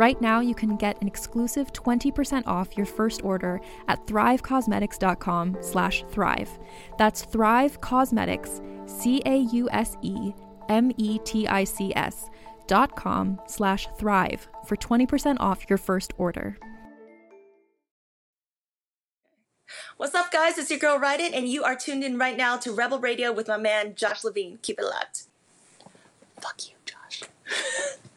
Right now, you can get an exclusive 20% off your first order at thrivecausemetics.com slash thrive. That's Thrive Causemetics, C-A-U-S-E-M-E-T-I-C-S dot com slash thrive for 20% off your first order. What's up, guys? It's your girl, Ryden, and you are tuned in right now to Rebel Radio with my man, Josh Levine. Keep it locked. Fuck you, Josh.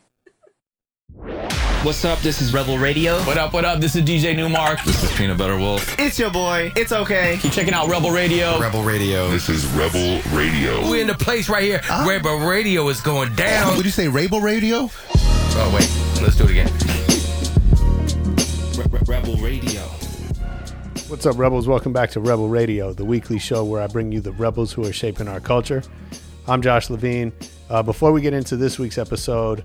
What's up? This is Rebel Radio. What up, what up? This is DJ Nu-Mark. This is Peanut Butter Wolf. It's your boy. It's okay. Keep checking out Rebel Radio. Rebel Radio. This is Rebel Radio. We're in the place right here. Ah. Rebel Radio is going down. Would you say Rebel Radio? Oh, wait. Let's do it again. Rebel Radio. What's up, Rebels? Welcome back to Rebel Radio, the weekly show where I bring you the rebels who are shaping our culture. I'm Josh Levine. Uh, before we get into this week's episode,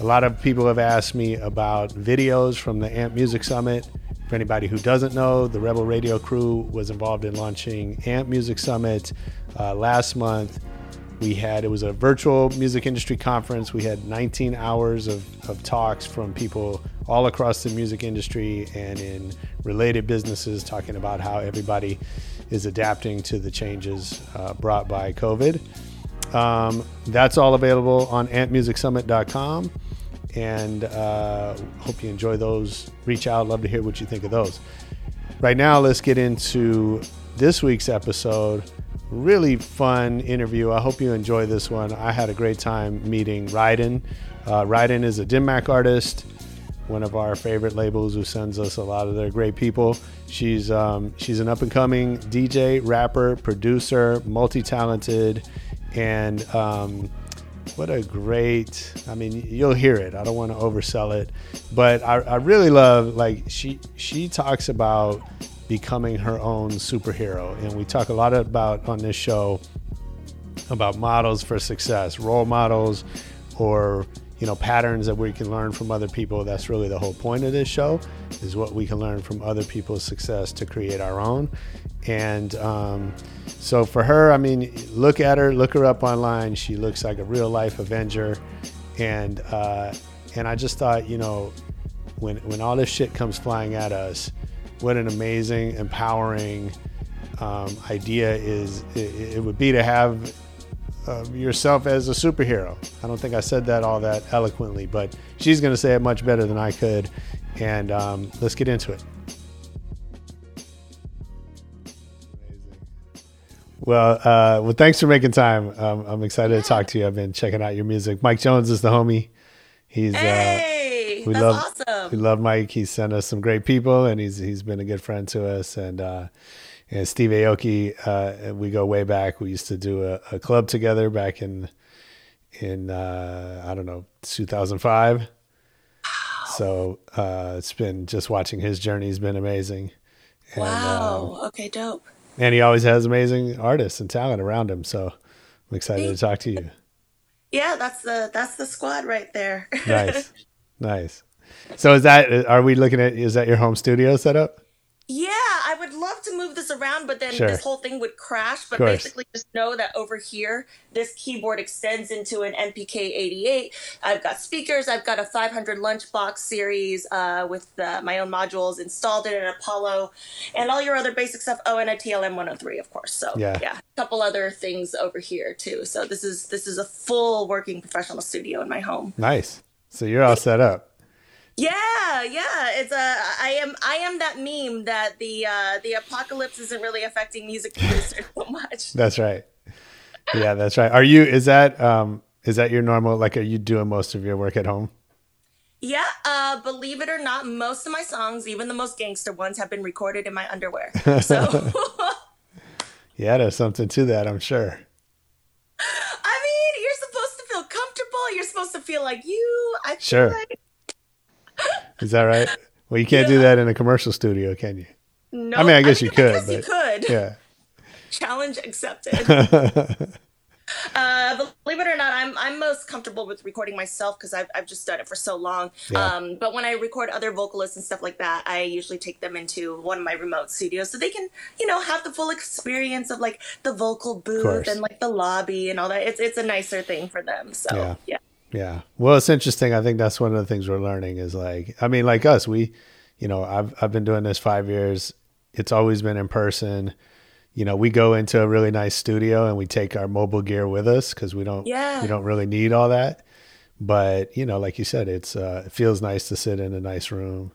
a lot of people have asked me about videos from the AMP Music Summit. For anybody who doesn't know, the Rebel Radio crew was involved in launching AMP Music Summit uh, last month. We had, it was a virtual music industry conference. We had 19 hours of, of talks from people all across the music industry and in related businesses talking about how everybody is adapting to the changes uh, brought by COVID. Um, that's all available on ampmusicsummit.com. And uh, hope you enjoy those. Reach out. Love to hear what you think of those. Right now, let's get into this week's episode. Really fun interview. I hope you enjoy this one. I had a great time meeting Ryden. Uh, Ryden is a Dim artist, one of our favorite labels who sends us a lot of their great people. She's um, she's an up and coming DJ, rapper, producer, multi talented, and um, what a great i mean you'll hear it. I don't want to oversell it but I, I, really love like she she talks about becoming her own superhero and we talk a lot about on this show about models for success role models or you know patterns that we can learn from other people. That's really the whole point of this show is what we can learn from other people's success to create our own. And um, so for her, I mean, look at her, look her up online. She looks like a real life Avenger, and uh, and I just thought, you know, when when all this shit comes flying at us, what an amazing, empowering um, idea is it, it, would be to have uh, yourself as a superhero. I don't think I said that all that eloquently, but she's going to say it much better than I could. And um, let's get into it. Well, uh, well, thanks for making time. Um, I'm excited to talk to you. I've been checking out your music. Mike Jones is the homie. He's hey, uh, we that's love awesome. we love Mike. He sent us some great people, and he's he's been a good friend to us. And uh, and Steve Aoki, uh, we go way back. We used to do a, a club together back in in uh, I don't know 2005. Wow. So uh, it's been just watching his journey has been amazing. And, wow. okay, dope and he always has amazing artists and talent around him. So I'm excited to talk to you. Yeah, that's the that's the squad right there. nice, nice. So is that are we looking at? Is that your home studio setup? Yeah, I would love to move this around, but then Sure. this whole thing would crash. But basically, just know that over here, this keyboard extends into an MPK88. I've got speakers. I've got a 500 lunchbox series uh, with uh, my own modules installed in an Apollo, and all your other basic stuff. Oh, and a TLM 103, of course. So Yeah. yeah, a couple other things over here too. So this is this is a full working professional studio in my home. Nice. So you're all set up. Yeah, yeah. It's a I am I am that meme that the uh the apocalypse isn't really affecting music producers so much. That's right. Yeah, that's right. Are you? Is that um? Is that your normal? Like, are you doing most of your work at home? Yeah, uh believe it or not, most of my songs, even the most gangster ones, have been recorded in my underwear. So Yeah, there's something to that. I'm sure. I mean, you're supposed to feel comfortable. You're supposed to feel like you. I feel Sure. like Is that right? Well, you can't do that in a commercial studio, can you? no. I mean, I guess you could, I guess you could. Yeah. Challenge accepted. uh, believe it or not, I'm I'm most comfortable with recording myself because I've I've just done it for so long. Yeah. Um, but when I record other vocalists and stuff like that, I usually take them into one of my remote studios so they can you know have the full experience of like the vocal booth and like the lobby and all that. It's it's a nicer thing for them. So Yeah. yeah. Yeah. Well, it's interesting. I think that's one of the things we're learning is like, I mean, like us, we, you know, I've, I've been doing this five years. It's always been in person. You know, we go into a really nice studio and we take our mobile gear with us because we don't, Yeah. we don't really need all that. But, you know, like you said, it's, uh, it feels nice to sit in a nice room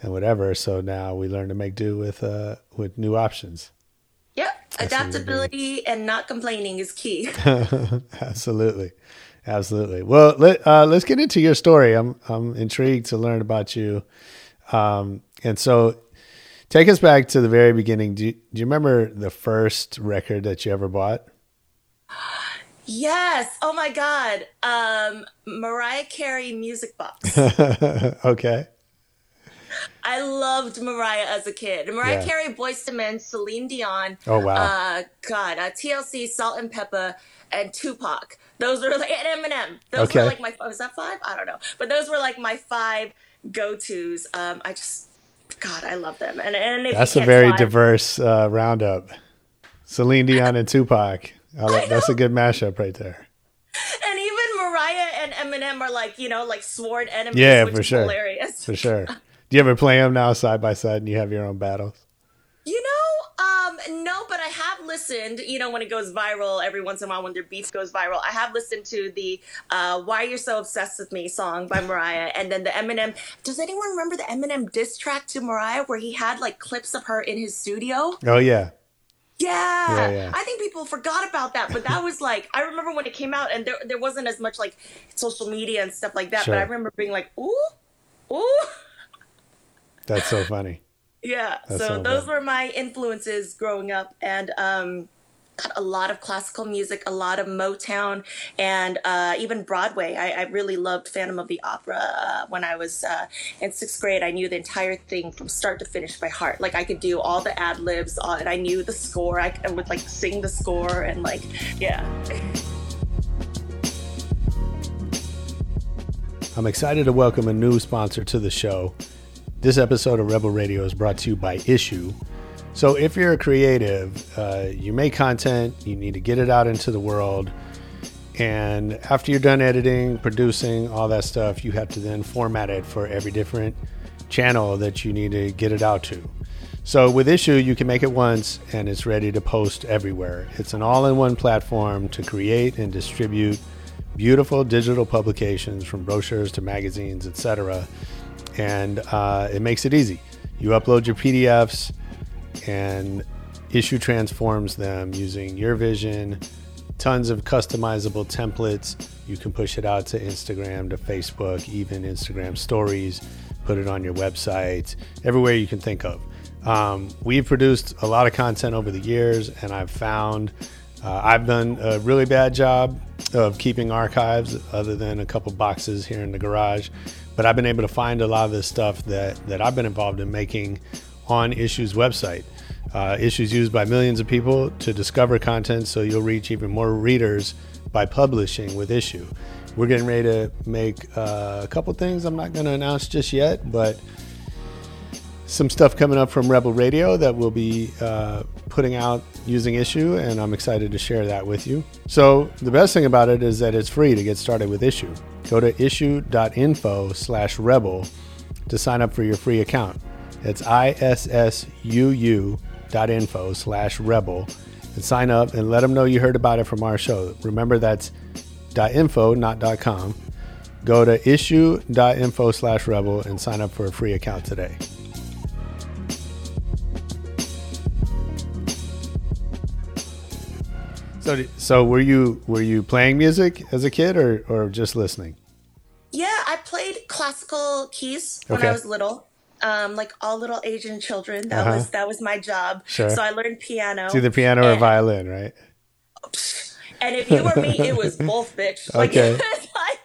and whatever. So now we learn to make do with, uh, with new options. Yep. Adaptability and not complaining is key. Absolutely. Absolutely. Well, let, uh, let's get into your story. I'm, I'm intrigued to learn about you. Um, and so take us back to the very beginning. Do you, do you remember the first record that you ever bought? yes. Oh my God. Um, Mariah Carey music box. okay. I loved Mariah as a kid. Mariah Yeah. Carey, Boyz II Men, Celine Dion. Oh, wow. Uh, God, uh, TLC, Salt-N-Pepa, and Tupac. Those were like and Eminem. Those Okay. were like my. Was that five? I don't know, but those were like my five go tos. Um, I just, God, I love them. And and That's a very fly- diverse uh, roundup. Celine Dion and Tupac. I like, that's a good mashup right there. And even Mariah and Eminem are like you know like sworn enemies. Yeah, for sure. Hilarious. For sure. Do you ever play them now side by side and you have your own battles? Um, no, but I have listened. You know, when it goes viral, every once in a while, when their beef goes viral, I have listened to the uh, "Why You're So Obsessed with Me" song by Mariah, and then the Eminem. Does anyone remember the Eminem diss track to Mariah where he had like clips of her in his studio? Oh, yeah. Yeah. Yeah, yeah. I think people forgot about that, but that was like I remember when it came out, and there there wasn't as much like social media and stuff like that. Sure. But I remember being like, ooh, ooh. That's so funny. Yeah, That's so those were my influences growing up, and um, got a lot of classical music, a lot of Motown, and uh, even Broadway. I, I really loved Phantom of the Opera. Uh, when I was uh, in sixth grade, I knew the entire thing from start to finish by heart. Like I could do all the ad libs, and I knew the score. I, I would like sing the score, and like, yeah. I'm excited to welcome a new sponsor to the show. This episode of Rebel Radio is brought to you by Issuu. So, if you're a creative, uh, you make content, you need to get it out into the world. And after you're done editing, producing, all that stuff, you have to then format it for every different channel that you need to get it out to. So, with Issuu, you can make it once and it's ready to post everywhere. It's an all in one platform to create and distribute beautiful digital publications from brochures to magazines, etc. And uh, it makes it easy. You upload your PDFs, and Issuu transforms them using your vision, tons of customizable templates. You can push it out to Instagram, to Facebook, even Instagram stories, put it on your website, everywhere you can think of. Um, we've produced a lot of content over the years, and I've found uh, I've done a really bad job of keeping archives, other than a couple boxes here in the garage. But I've been able to find a lot of this stuff that, that I've been involved in making on Issuu's website. Uh, Issuu's used by millions of people to discover content, so you'll reach even more readers by publishing with Issuu. We're getting ready to make uh, a couple things I'm not going to announce just yet, but some stuff coming up from Rebel Radio that we'll be uh, putting out using Issuu, and I'm excited to share that with you. So the best thing about it is that it's free to get started with Issuu. Go to issuu.info slash rebel to sign up for your free account. It's issuu.info slash rebel and sign up and let them know you heard about it from our show. Remember that's .info, not .com. Go to issuu.info slash rebel and sign up for a free account today. So, so were you were you playing music as a kid or, or just listening? Yeah, I played classical keys when Okay. I was little. Um, like all little Asian children, that Uh-huh. was that was my job. Sure. So I learned piano. It's either piano or violin, right? And if you were me, it was both, bitch. Like, Okay. like,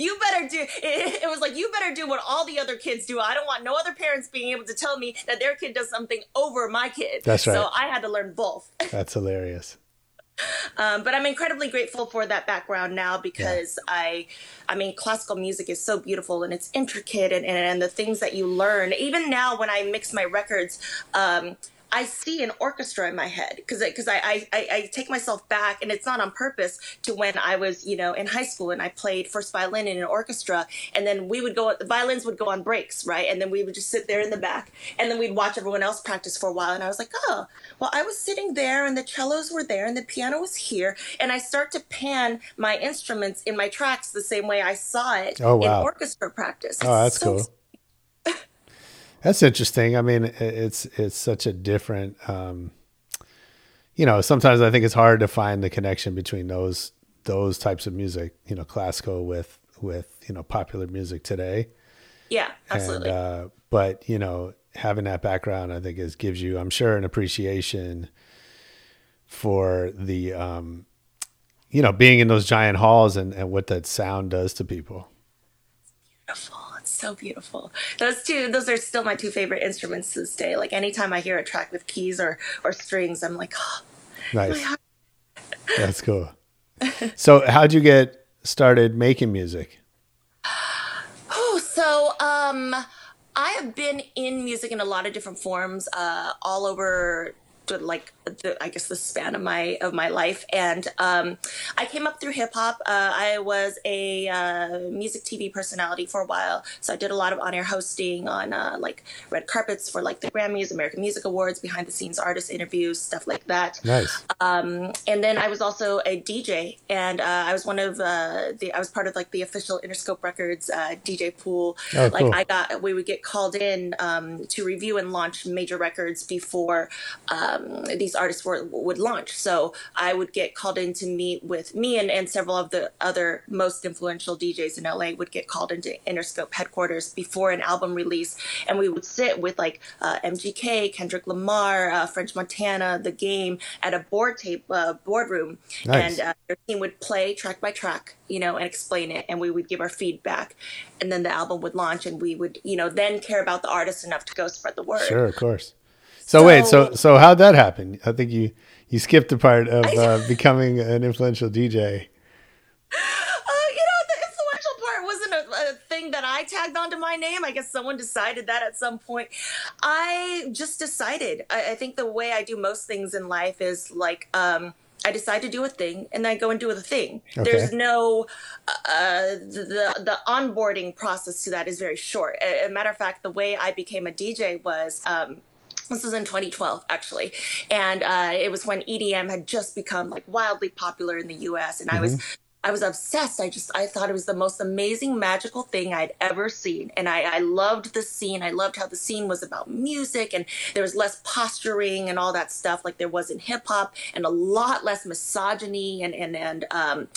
you better do. It, it was like you better do what all the other kids do. I don't want no other parents being able to tell me that their kid does something over my kid. That's right. So I had to learn both. That's hilarious. Um, but I'm incredibly grateful for that background now because I, I mean, classical music is so beautiful and it's intricate and, and, and the things that you learn. Even now, when I mix my records, um, I see an orchestra in my head because because I, I, I, I take myself back and it's not on purpose to when I was you know in high school and I played first violin in an orchestra and then we would go the violins would go on breaks right and then we would just sit there in the back and then we'd watch everyone else practice for a while and I was like oh well I was sitting there and the cellos were there and the piano was here and I start to pan my instruments in my tracks the same way I saw it Oh, wow. in orchestra practice. Oh, that's so cool. That's interesting. I mean, it's it's such a different. Um, you know, sometimes I think it's hard to find the connection between those those types of music. You know, classical with with you know popular music today. Yeah, absolutely. And, uh, but you know, having that background, I think is gives you, I'm sure, an appreciation for the, um, you know, being in those giant halls and, and what that sound does to people. beautiful. So beautiful. Those two, those are still my two favorite instruments to this day. Like anytime I hear a track with keys or or strings, I'm like, oh, Nice. That's cool. So, how'd you get started making music? Oh, so um, I have been in music in a lot of different forms, uh, all over. Like the, I guess the span of my of my life, and um, I came up through hip hop. Uh, I was a uh, music TV personality for a while, so I did a lot of on air hosting on uh, like red carpets for like the Grammys, American Music Awards, behind the scenes artist interviews, stuff like that. Nice. and then I was also a DJ, and uh, I was one of uh, the I was part of like the official Interscope Records uh, DJ pool. Oh, like cool. I got we would get called in um, to review and launch major records before um, these artists were would launch. So I would get called in to meet with me and, and several of the other most influential DJs in LA would get called into Interscope headquarters before an album release, and we would sit with like uh, MGK, Kendrick Lamar, uh, French Montana, The Game at a board tape uh, boardroom, Nice. and uh, their team would play track by track, you know, and explain it, and we would give our feedback, and then the album would launch, and we would, you know, then care about the artist enough to go spread the word. Sure, of course. So, wait, so So- how'd that happen? I think you you skipped the part of uh, becoming an influential DJ. Uh, you know, the influential part wasn't a, a thing that I tagged onto my name. I guess someone decided that at some point. I just decided. I, I think the way I do most things in life is like, um, I decide to do a thing and then I go and do the thing. Okay. There's no, uh, the, the onboarding process to that is very short. A, a matter of fact, the way I became a DJ was, um, this was in 2012 actually. And uh, it was when edm had just become like wildly popular in the us and i was i was obsessed i just i thought it was the most amazing magical thing i'd ever seen and i i loved the scene i loved how the scene was about music and there was less posturing and all that stuff like there was in hip-hop and a lot less misogyny and and and um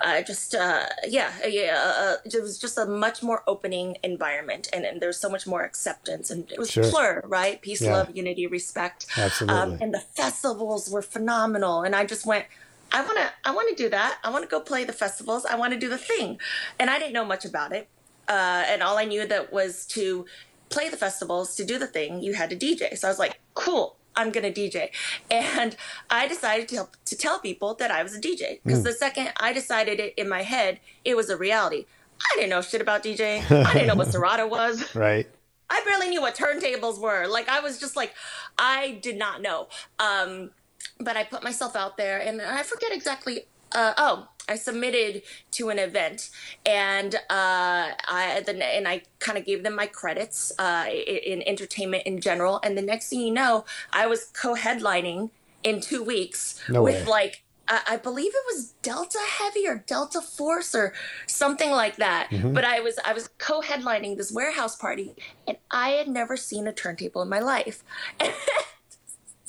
uh, just uh, yeah, yeah. Uh, it was just a much more opening environment, and, and there's so much more acceptance, and it was Sure. plur, right? Peace, Yeah. love, unity, respect. Absolutely. Um, and the festivals were phenomenal, and I just went. I want to. I want to do that. I want to go play the festivals. I want to do the thing, and I didn't know much about it. Uh, and all I knew that was to play the festivals, to do the thing. You had to DJ. So I was like, cool. I'm gonna DJ, and I decided to to tell people that I was a DJ because the second I decided it in my head, it was a reality. I didn't know shit about DJing. I didn't know what Serato was. Right. I barely knew what turntables were. Like I was just like, I did not know. Um, but I put myself out there, and I forget exactly. Uh, oh, I submitted to an event, and uh, I the, and I kind of gave them my credits uh, in, in entertainment in general. And the next thing you know, I was co-headlining in two weeks No with way. like I I believe it was Delta Heavy or Delta Force or something like that. But I was I was co-headlining this warehouse party, and I had never seen a turntable in my life.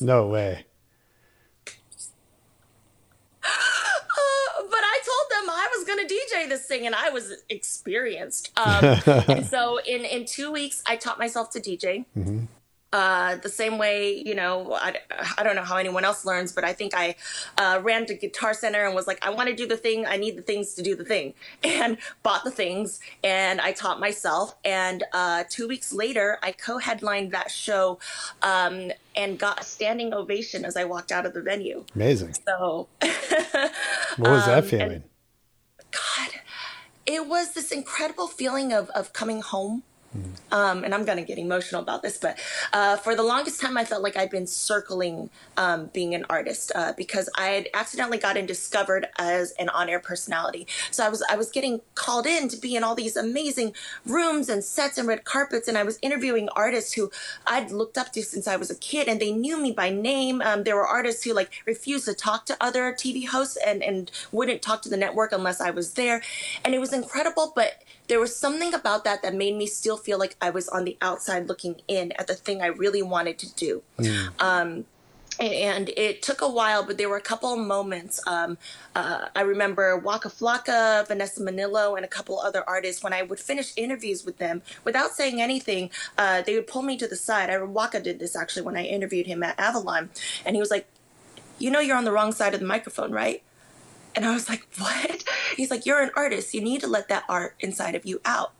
No way. Uh, but I told them I was going to DJ this thing, and I was experienced. Um, and so in in two weeks, I taught myself to DJ. Uh, the same way, you know, I, I don't know how anyone else learns, but I think I uh, ran to Guitar Center and was like, I want to do the thing. I need the things to do the thing. And bought the things and I taught myself. And uh, two weeks later, I co headlined that show um, and got a standing ovation as I walked out of the venue. Amazing. So. What was that Um, and- feeling? God, it was this incredible feeling of, of coming home. Um, and I'm going to get emotional about this, but uh, for the longest time, I felt like I'd been circling um, being an artist uh, because I had accidentally gotten discovered as an on-air personality. So I was I was getting called in to be in all these amazing rooms and sets and red carpets, and I was interviewing artists who I'd looked up to since I was a kid, and they knew me by name. Um, there were artists who like refused to talk to other TV hosts and and wouldn't talk to the network unless I was there, and it was incredible, but there was something about that that made me still feel like I was on the outside looking in at the thing I really wanted to do. Um, and it took a while, but there were a couple of moments. Um, uh, I remember Waka Flocka, Vanessa Minnillo, and a couple other artists. When I would finish interviews with them, without saying anything, uh, they would pull me to the side. I Waka did this actually when I interviewed him at Avalon, and he was like, "You know, you're on the wrong side of the microphone, right?" And I was like, what? He's like, you're an artist. You need to let that art inside of you out.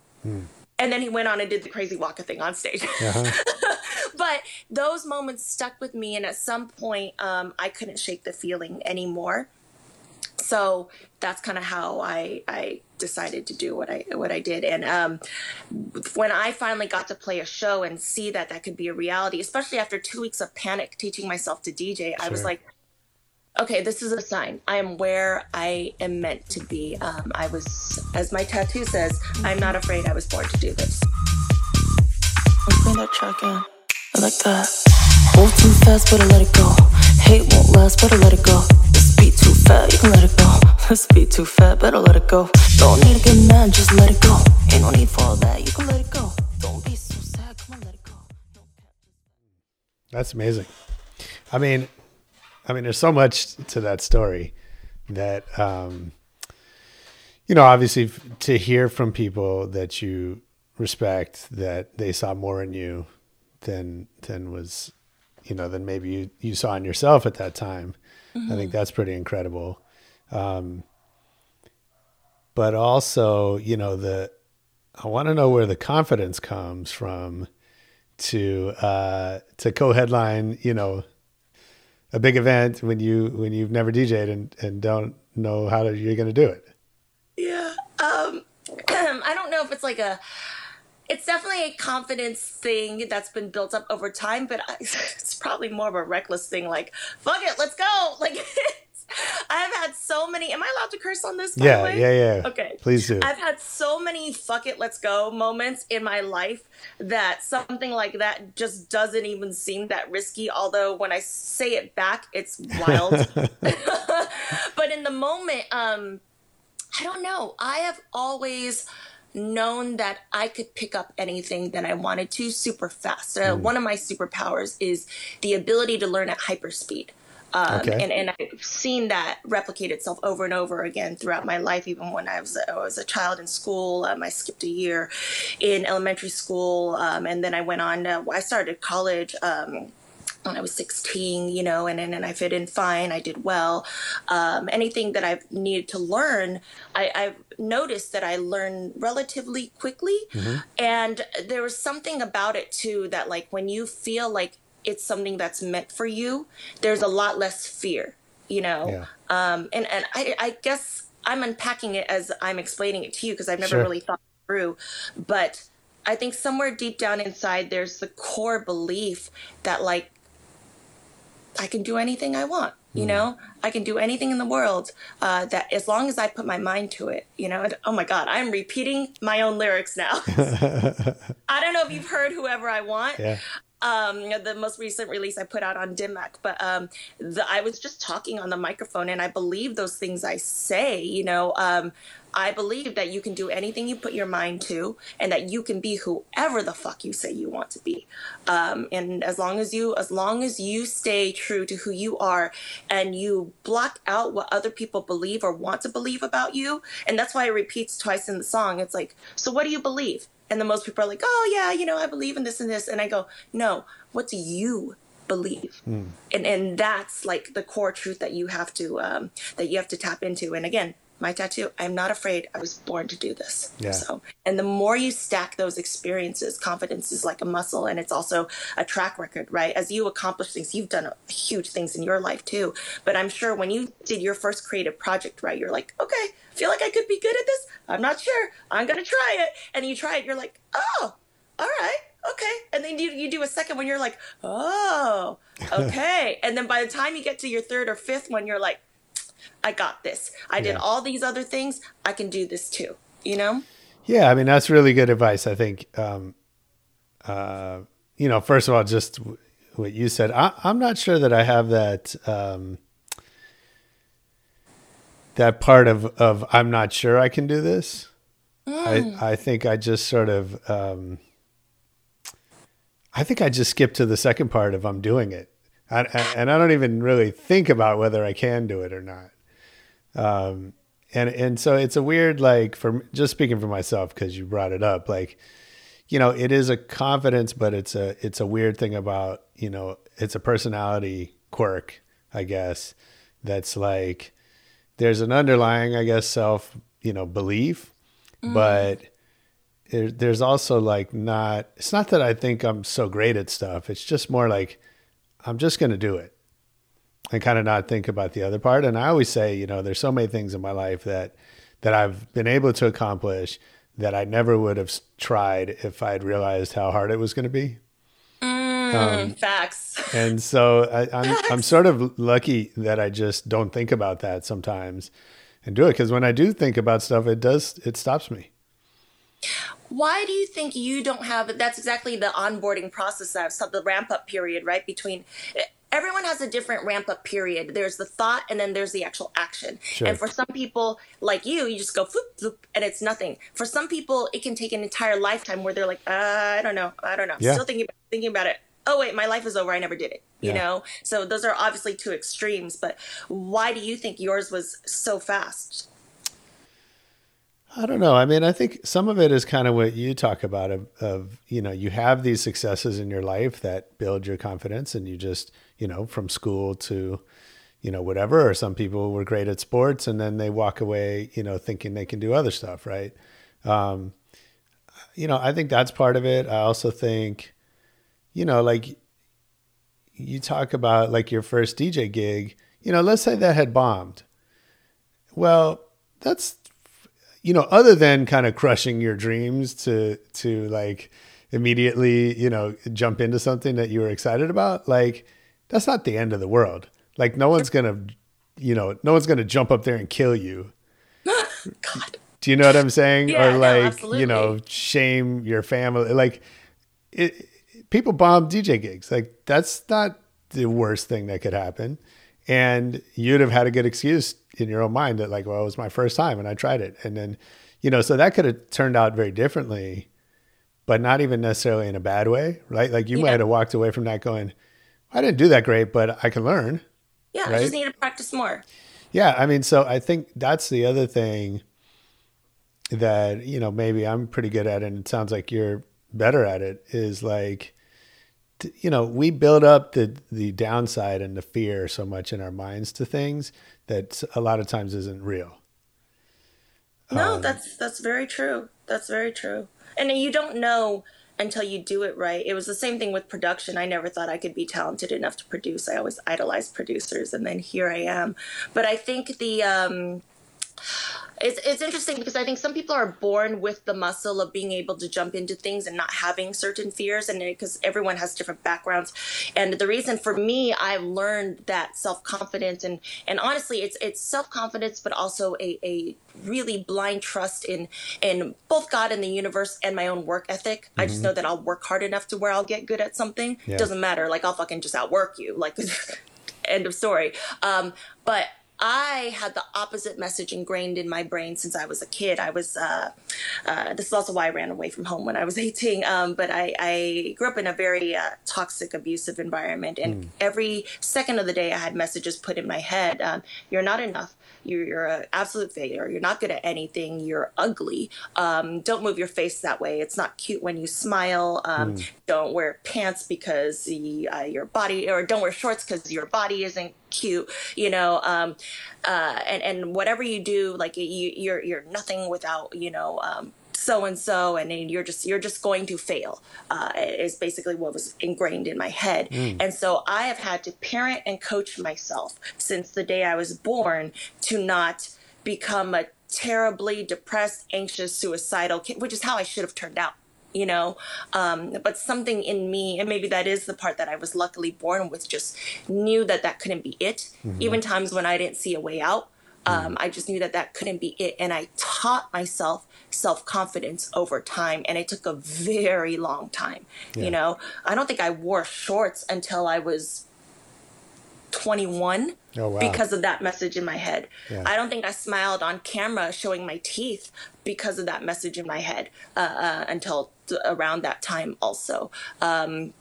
And then he went on and did the crazy Waka thing on stage. but those moments stuck with me. And at some point, um, I couldn't shake the feeling anymore. So that's kind of how I, I decided to do what I what I did. And um, when I finally got to play a show and see that that could be a reality, especially after two weeks of panic teaching myself to DJ, I was like, okay, this is a sign. I am where I am meant to be. Um, I was, as my tattoo says, I'm not afraid. I was born to do this. Bring that track in. I like that. Hold too fast, better let it go. Hate won't last, better let it go. This beat too fat, you can let it go. This beat too fat, better let it go. Don't need to get mad, just let it go. Ain't no need for all that, you can let it go. Don't be so sad, come on, let it go. No cap, That's amazing. I mean, I mean, there's so much to that story that, um, you know, obviously f- to hear from people that you respect that they saw more in you than than was, you know, than maybe you you saw in yourself at that time. I think that's pretty incredible. Um, but also, you know, the I want to know where the confidence comes from to uh, to co-headline, you know, a big event when you when you've never DJed and, and don't know how to, you're going to do it. Yeah. Um, I don't know if it's like a. It's definitely a confidence thing that's been built up over time, but I, it's probably more of a reckless thing. Like, fuck it, let's go. Like, I've had so many. Am I allowed to curse on this? By Yeah, way? yeah, yeah. Okay. Please do. I've had so many fuck it, let's go moments in my life that something like that just doesn't even seem that risky. Although when I say it back, it's wild. but in the moment, um, I don't know. I have always known that I could pick up anything that I wanted to super fast. Uh, Hmm. One of my superpowers is the ability to learn at hyperspeed. Um, Okay. and, and I've seen that replicate itself over and over again throughout my life. Even when I was, I was a child in school, um, I skipped a year in elementary school, um, and then I went on. Uh, I started college um, when I was 16, you know, and, and, and I fit in fine. I did well. Um, anything that I've needed to learn, I, I've noticed that I learn relatively quickly. And there was something about it too that, like, when you feel like it's something that's meant for you, there's a lot less fear, you know? Yeah. Um, and and I, I guess I'm unpacking it as I'm explaining it to you because I've never Sure. really thought through. But I think somewhere deep down inside, there's the core belief that like I can do anything I want. You know, I can do anything in the world uh, that as long as I put my mind to it. You know, and, oh my God, I'm repeating my own lyrics now. I don't know if you've heard "Whoever I Want." Yeah. Um, the most recent release I put out on Dim Mak, but um, the, I was just talking on the microphone, and I believe those things I say. You know, um, I believe that you can do anything you put your mind to, and that you can be whoever the fuck you say you want to be. Um, and as long as you, as long as you stay true to who you are, and you block out what other people believe or want to believe about you, and that's why it repeats twice in the song. It's like, so what do you believe? And the most people are like, oh yeah, you know, I believe in this and this, and I go, no, what do you believe? And and that's like the core truth that you have to um, that you have to tap into. And again, my tattoo, I'm not afraid. I was born to do this. Yeah. So, and the more you stack those experiences, confidence is like a muscle and it's also a track record, right? As you accomplish things, you've done huge things in your life too. But I'm sure when you did your first creative project, right, you're like, okay, I feel like I could be good at this. I'm not sure. I'm going to try it. And you try it, you're like, oh, all right. Okay. And then you, you do a second one, you're like, oh, okay. and then by the time you get to your third or fifth one, you're like, I got this. I did all these other things. I can do this too. You know? Yeah, I mean that's really good advice. I think, um, uh, you know, first of all, just w- what you said. I, I'm not sure that I have that um, that part of of I'm not sure I can do this. I I think I just sort of um, I think I just skip to the second part of I'm doing it, I, I- and I don't even really think about whether I can do it or not. Um, and and so it's a weird like for just speaking for myself because you brought it up like you know it is a confidence but it's a it's a weird thing about you know it's a personality quirk i guess that's like there's an underlying i guess self you know belief but there, there's also like not it's not that i think i'm so great at stuff it's just more like i'm just going to do it and kind of not think about the other part. And I always say, you know, there's so many things in my life that that I've been able to accomplish that I never would have tried if I'd realized how hard it was going to be. Um, Facts. And so I, I'm I'm sort of lucky that I just don't think about that sometimes and do it because when I do think about stuff, it does it stops me. Why do you think you don't have that's exactly the onboarding process that so the ramp up period, right? Between everyone has a different ramp up period. There's the thought and then there's the actual action. Sure. And for some people like you, you just go floop, floop, and it's nothing. For some people, it can take an entire lifetime where they're like, uh, I don't know, I don't know. Yeah. Still thinking thinking about it. Oh wait, my life is over. I never did it. You Yeah. know. So those are obviously two extremes. But why do you think yours was so fast? I don't know. I mean, I think some of it is kind of what you talk about of, of, you know, you have these successes in your life that build your confidence and you just, you know, from school to, you know, whatever, or some people were great at sports and then they walk away, you know, thinking they can do other stuff. Right. Um, you know, I think that's part of it. I also think, you know, like you talk about like your first DJ gig, you know, let's say that had bombed. Well, that's you know, other than kind of crushing your dreams to to like immediately, you know, jump into something that you were excited about, like that's not the end of the world. Like no one's gonna, you know, no one's gonna jump up there and kill you. God. Do you know what I'm saying? Yeah, or no, like, you know, shame your family. Like, it, people bomb DJ gigs. Like, that's not the worst thing that could happen. And you'd have had a good excuse in your own mind that, like, well, it was my first time and I tried it. And then, you know, so that could have turned out very differently, but not even necessarily in a bad way, right? Like, you Yeah. might have walked away from that going, I didn't do that great, but I can learn. Yeah, I just need to practice more. Yeah, I mean, so I think that's the other thing that you know maybe I'm pretty good at, and it sounds like you're better at it. Is like, you know, we build up the the downside and the fear so much in our minds to things that a lot of times isn't real. No, Um, that's that's very true. That's very true. And you don't know until you do it right. It was the same thing with production. I never thought I could be talented enough to produce. I always idolized producers, and then here I am. But I think the um, it's it's interesting because I think some people are born with the muscle of being able to jump into things and not having certain fears, and because everyone has different backgrounds. And the reason for me, I've learned that self confidence and and honestly, it's it's self confidence, but also a a really blind trust in in both God and the universe and my own work ethic. I just know that I'll work hard enough to where I'll get good at something. Yeah. Doesn't matter. Like I'll fucking just outwork you. Like end of story. Um, but I had the opposite message ingrained in my brain since I was a kid. I was, uh, uh, this is also why I ran away from home when I was 18. Um, but I, I grew up in a very uh, toxic, abusive environment. And every second of the day, I had messages put in my head um, You're not enough. You're, you're an absolute failure. You're not good at anything. You're ugly. Um, don't move your face that way. It's not cute when you smile. Um, Don't wear pants because the, uh, your body, or don't wear shorts because your body isn't cute. You know, um, uh, and and whatever you do, like you, you're you're nothing without you know. So and so, and you're just you're just going to fail. Uh, is basically what was ingrained in my head, and so I have had to parent and coach myself since the day I was born to not become a terribly depressed, anxious, suicidal kid, which is how I should have turned out you know? Um, but something in me and maybe that is the part that i was luckily born with just knew that that couldn't be it. Even times when i didn't see a way out um, i just knew that that couldn't be it. And i taught myself self-confidence over time and it took a very long time you know i don't think i wore shorts until i was 21 Oh, wow. because of that message in my head. Yeah. I don't think I smiled on camera showing my teeth because of that message in my head uh, uh, until th- around that time, also. Um,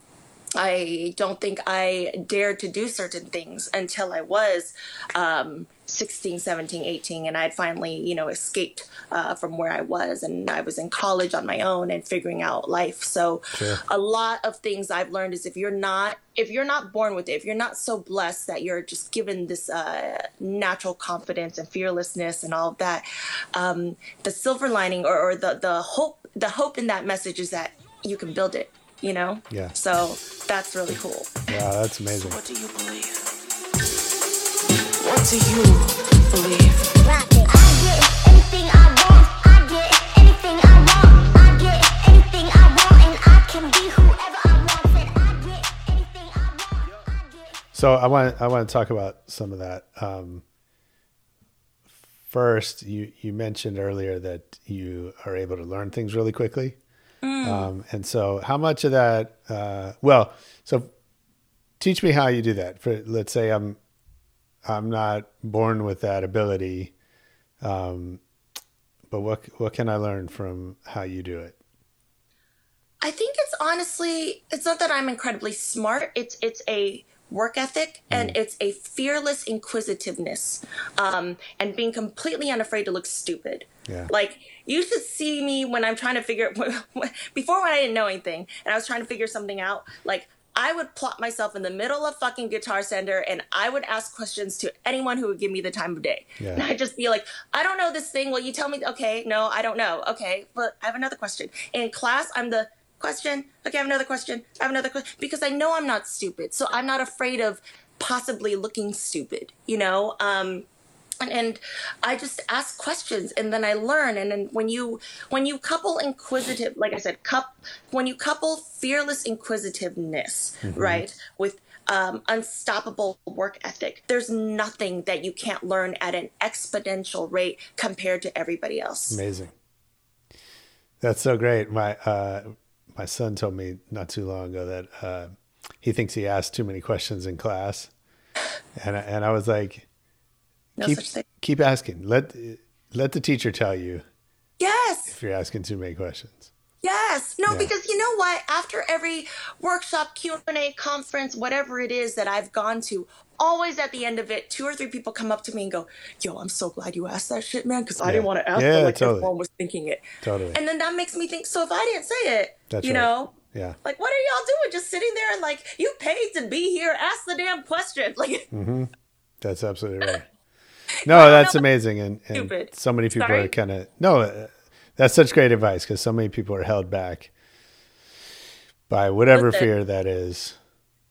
I don't think I dared to do certain things until I was um, 16, 17, 18, and I'd finally, you know, escaped uh, from where I was, and I was in college on my own and figuring out life. So, a lot of things I've learned is if you're not if you're not born with it, if you're not so blessed that you're just given this uh, natural confidence and fearlessness and all of that, um, the silver lining or, or the the hope the hope in that message is that you can build it. You know. Yeah. So that's really cool. Wow, that's amazing. What do you believe? What do you believe? I get anything I want. I get anything I want. I get anything I want, and I can be whoever I want. Said I get anything I want. I get. So I want I want to talk about some of that. Um, first, you you mentioned earlier that you are able to learn things really quickly, um, and so how much of that? Uh, well, so teach me how you do that. For let's say I'm I'm not born with that ability, um, but what what can I learn from how you do it? I think it's honestly, it's not that I'm incredibly smart. It's it's a work ethic and it's a fearless inquisitiveness, um, and being completely unafraid to look stupid. Yeah. Like you should see me when I'm trying to figure before when I didn't know anything and I was trying to figure something out. Like I would plot myself in the middle of fucking Guitar Center and I would ask questions to anyone who would give me the time of day. Yeah. And I'd just be like, I don't know this thing. Will you tell me? Okay, no, I don't know. Okay, but I have another question. In class, I'm the question. Okay, I have another question. I have another question because I know I'm not stupid. So I'm not afraid of possibly looking stupid, you know? Um, and, and I just ask questions and then I learn. And then when you when you couple inquisitive, like I said, cup when you couple fearless inquisitiveness, right, with um, unstoppable work ethic, there's nothing that you can't learn at an exponential rate compared to everybody else. Amazing. That's so great. My uh, my son told me not too long ago that uh, he thinks he asked too many questions in class, and I, and I was like, No keep keep asking. Let let the teacher tell you Yes. if you're asking too many questions. Yes. No, Yeah. because you know what? After every workshop, Q&A, conference, whatever it is that I've gone to, always at the end of it, two or three people come up to me and go, yo, I'm so glad you asked that shit, man, because I didn't want to ask Yeah, it like totally. everyone was thinking it. Totally. And then that makes me think, so if I didn't say it, That's you right. know, Yeah. like what are y'all doing? Just sitting there and like, you paid to be here, ask the damn question. Like, That's absolutely right. No, that's amazing, and, and stupid. so many people Sorry? are kind of no. Uh, that's such great advice because so many people are held back by whatever Listen. fear that is.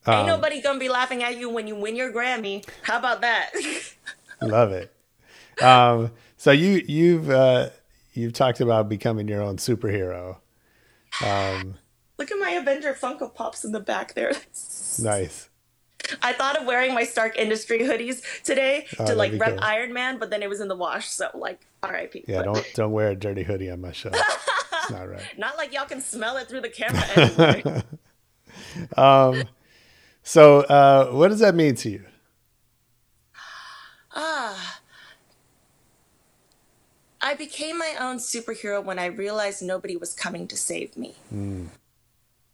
Um, ain't nobody gonna be laughing at you when you win your Grammy. How about that? Love it. Um, So you you've uh, you've talked about becoming your own superhero. Um, Look at my Avenger Funko Pops in the back there. nice. I thought of wearing my Stark Industry hoodies today Oh, to like rep cool. Iron Man, but then it was in the wash, so like R.I.P. Yeah, But don't don't wear a dirty hoodie on my show. It's not right. Not like y'all can smell it through the camera anyway. Um, so uh, what does that mean to you? Ah. I became my own superhero when I realized nobody was coming to save me.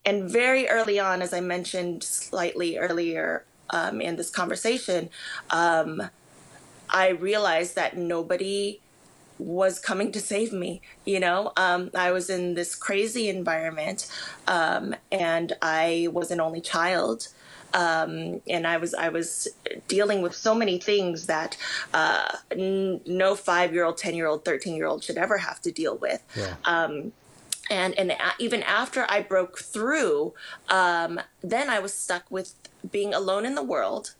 And very early on, as I mentioned slightly earlier um, in this conversation, um, I realized that nobody was coming to save me. You know, um, I was in this crazy environment, um, and I was an only child. Um, and I was I was dealing with so many things that uh, n- no five year old, ten year old, thirteen year old should ever have to deal with. Yeah. Um, and and a- even after I broke through, um, then I was stuck with being alone in the world,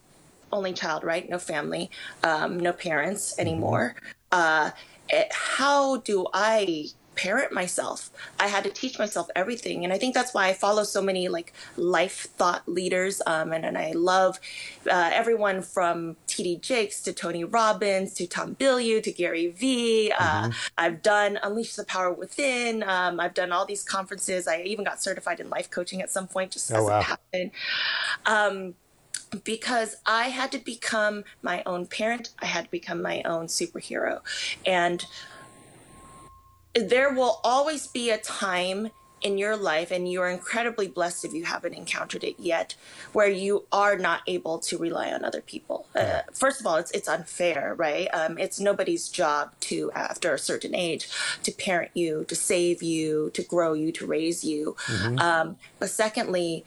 only child, right? No family, um, no parents anymore. Uh, eh, how do I parent myself? I had to teach myself everything, and I think that's why I follow so many like life thought leaders, um, and and I love uh, everyone from T.D. Jakes to Tony Robbins to Tom Bilyeu to Gary Vee. Uh, I've done Unleash the Power Within. Um, I've done all these conferences. I even got certified in life coaching at some point, just Oh, as wow. it happened. Um, because I had to become my own parent, I had to become my own superhero. And there will always be a time in your life, and you're incredibly blessed if you haven't encountered it yet, where you are not able to rely on other people. Uh, first of all, it's it's unfair, right? Um, it's nobody's job to, after a certain age, to parent you, to save you, to grow you, to raise you. Um, but secondly,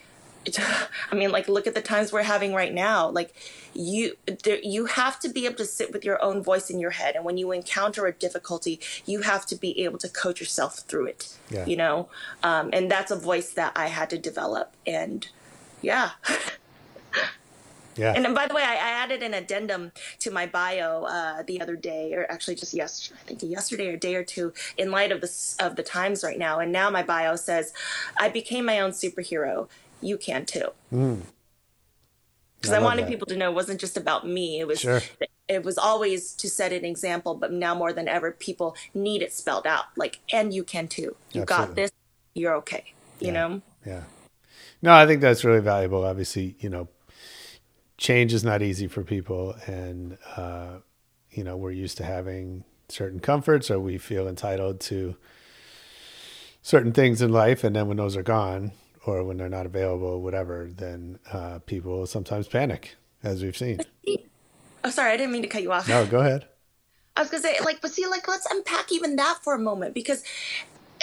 I mean, like, look at the times we're having right now. Like, you, there, you have to be able to sit with your own voice in your head, and when you encounter a difficulty, you have to be able to coach yourself through it. Yeah. You know, um, and that's a voice that I had to develop, and yeah. Yeah. And by the way, I, I added an addendum to my bio uh, the other day, or actually just yes, I think yesterday or day or two, in light of the of the times right now. And now my bio says, "I became my own superhero. You can too." Because I, love wanted that. people to know it wasn't just about me. It was Sure. it was always to set an example, but now more than ever, people need it spelled out. Like, and you can too. You got this. You're okay. You know. Yeah. No, I think that's really valuable. Obviously, you know, change is not easy for people. And, uh, you know, we're used to having certain comforts or we feel entitled to certain things in life. And then when those are gone or when they're not available, whatever, then uh, people sometimes panic, as we've seen. Oh, sorry, I didn't mean to cut you off. No, go ahead. I was gonna say, like, but see, like, let's unpack even that for a moment because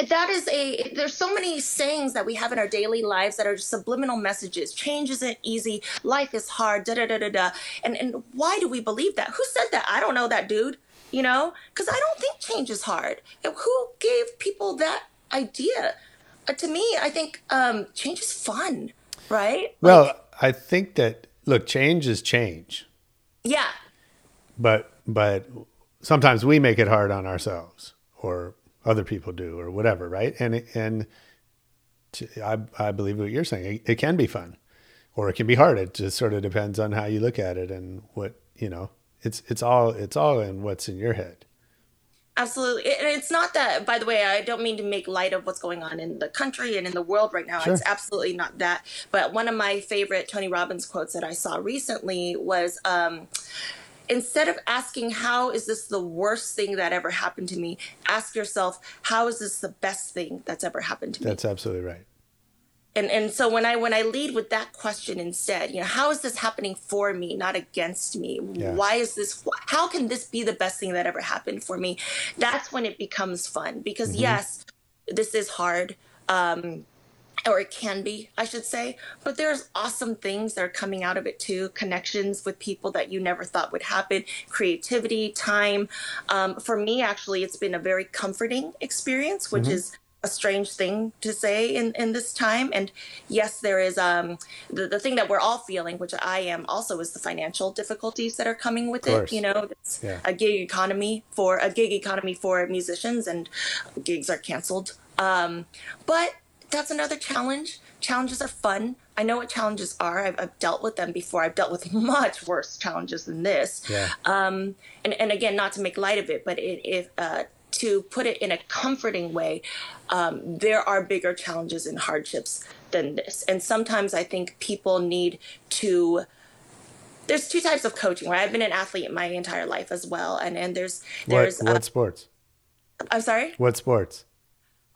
that is a. There's so many sayings that we have in our daily lives that are just subliminal messages. Change isn't easy. Life is hard. Da da da da da. And and why do we believe that? Who said that? I don't know that dude. You know, because I don't think change is hard. Who gave people that idea? Uh, to me, I think um, change is fun, right? Well, Like, I think that, look, change is change. yeah, but but sometimes we make it hard on ourselves or other people do or whatever right? And and I believe what you're saying. It, it can be fun or it can be hard. It just sort of depends on how you look at it and what you know it's it's all it's all in what's in your head Absolutely. And it's not that, by the way, I don't mean to make light of what's going on in the country and in the world right now. Sure. It's absolutely not that. But one of my favorite Tony Robbins quotes that I saw recently was um, instead of asking, How is this the worst thing that ever happened to me? Ask yourself, How is this the best thing that's ever happened to me? that's absolutely right and and so when I when I lead with that question instead, you know, how is this happening for me, not against me? Yeah. Why is this? How can this be the best thing that ever happened for me? That's when it becomes fun because Mm-hmm. yes, this is hard. Um, or it can be, I should say. But there's awesome things that are coming out of it too. Connections with people that you never thought would happen, creativity, time. Um, for me, actually, it's been a very comforting experience, which is a strange thing to say in, in this time. And yes, there is um, the, the thing that we're all feeling, which I am also, is the financial difficulties that are coming with it. You know, it's Yeah. a gig economy for a gig economy for musicians, and gigs are canceled. Um, but that's another challenge. Challenges are fun. I know what challenges are. I've, I've dealt with them before. I've dealt with much worse challenges than this. Yeah. Um, and, and again, not to make light of it, but it, if uh, to put it in a comforting way, um, there are bigger challenges and hardships than this. And sometimes I think people need to. There's two types of coaching, right? I've been an athlete my entire life as well, and and there's What there's. what uh, sports? I'm sorry. What sports?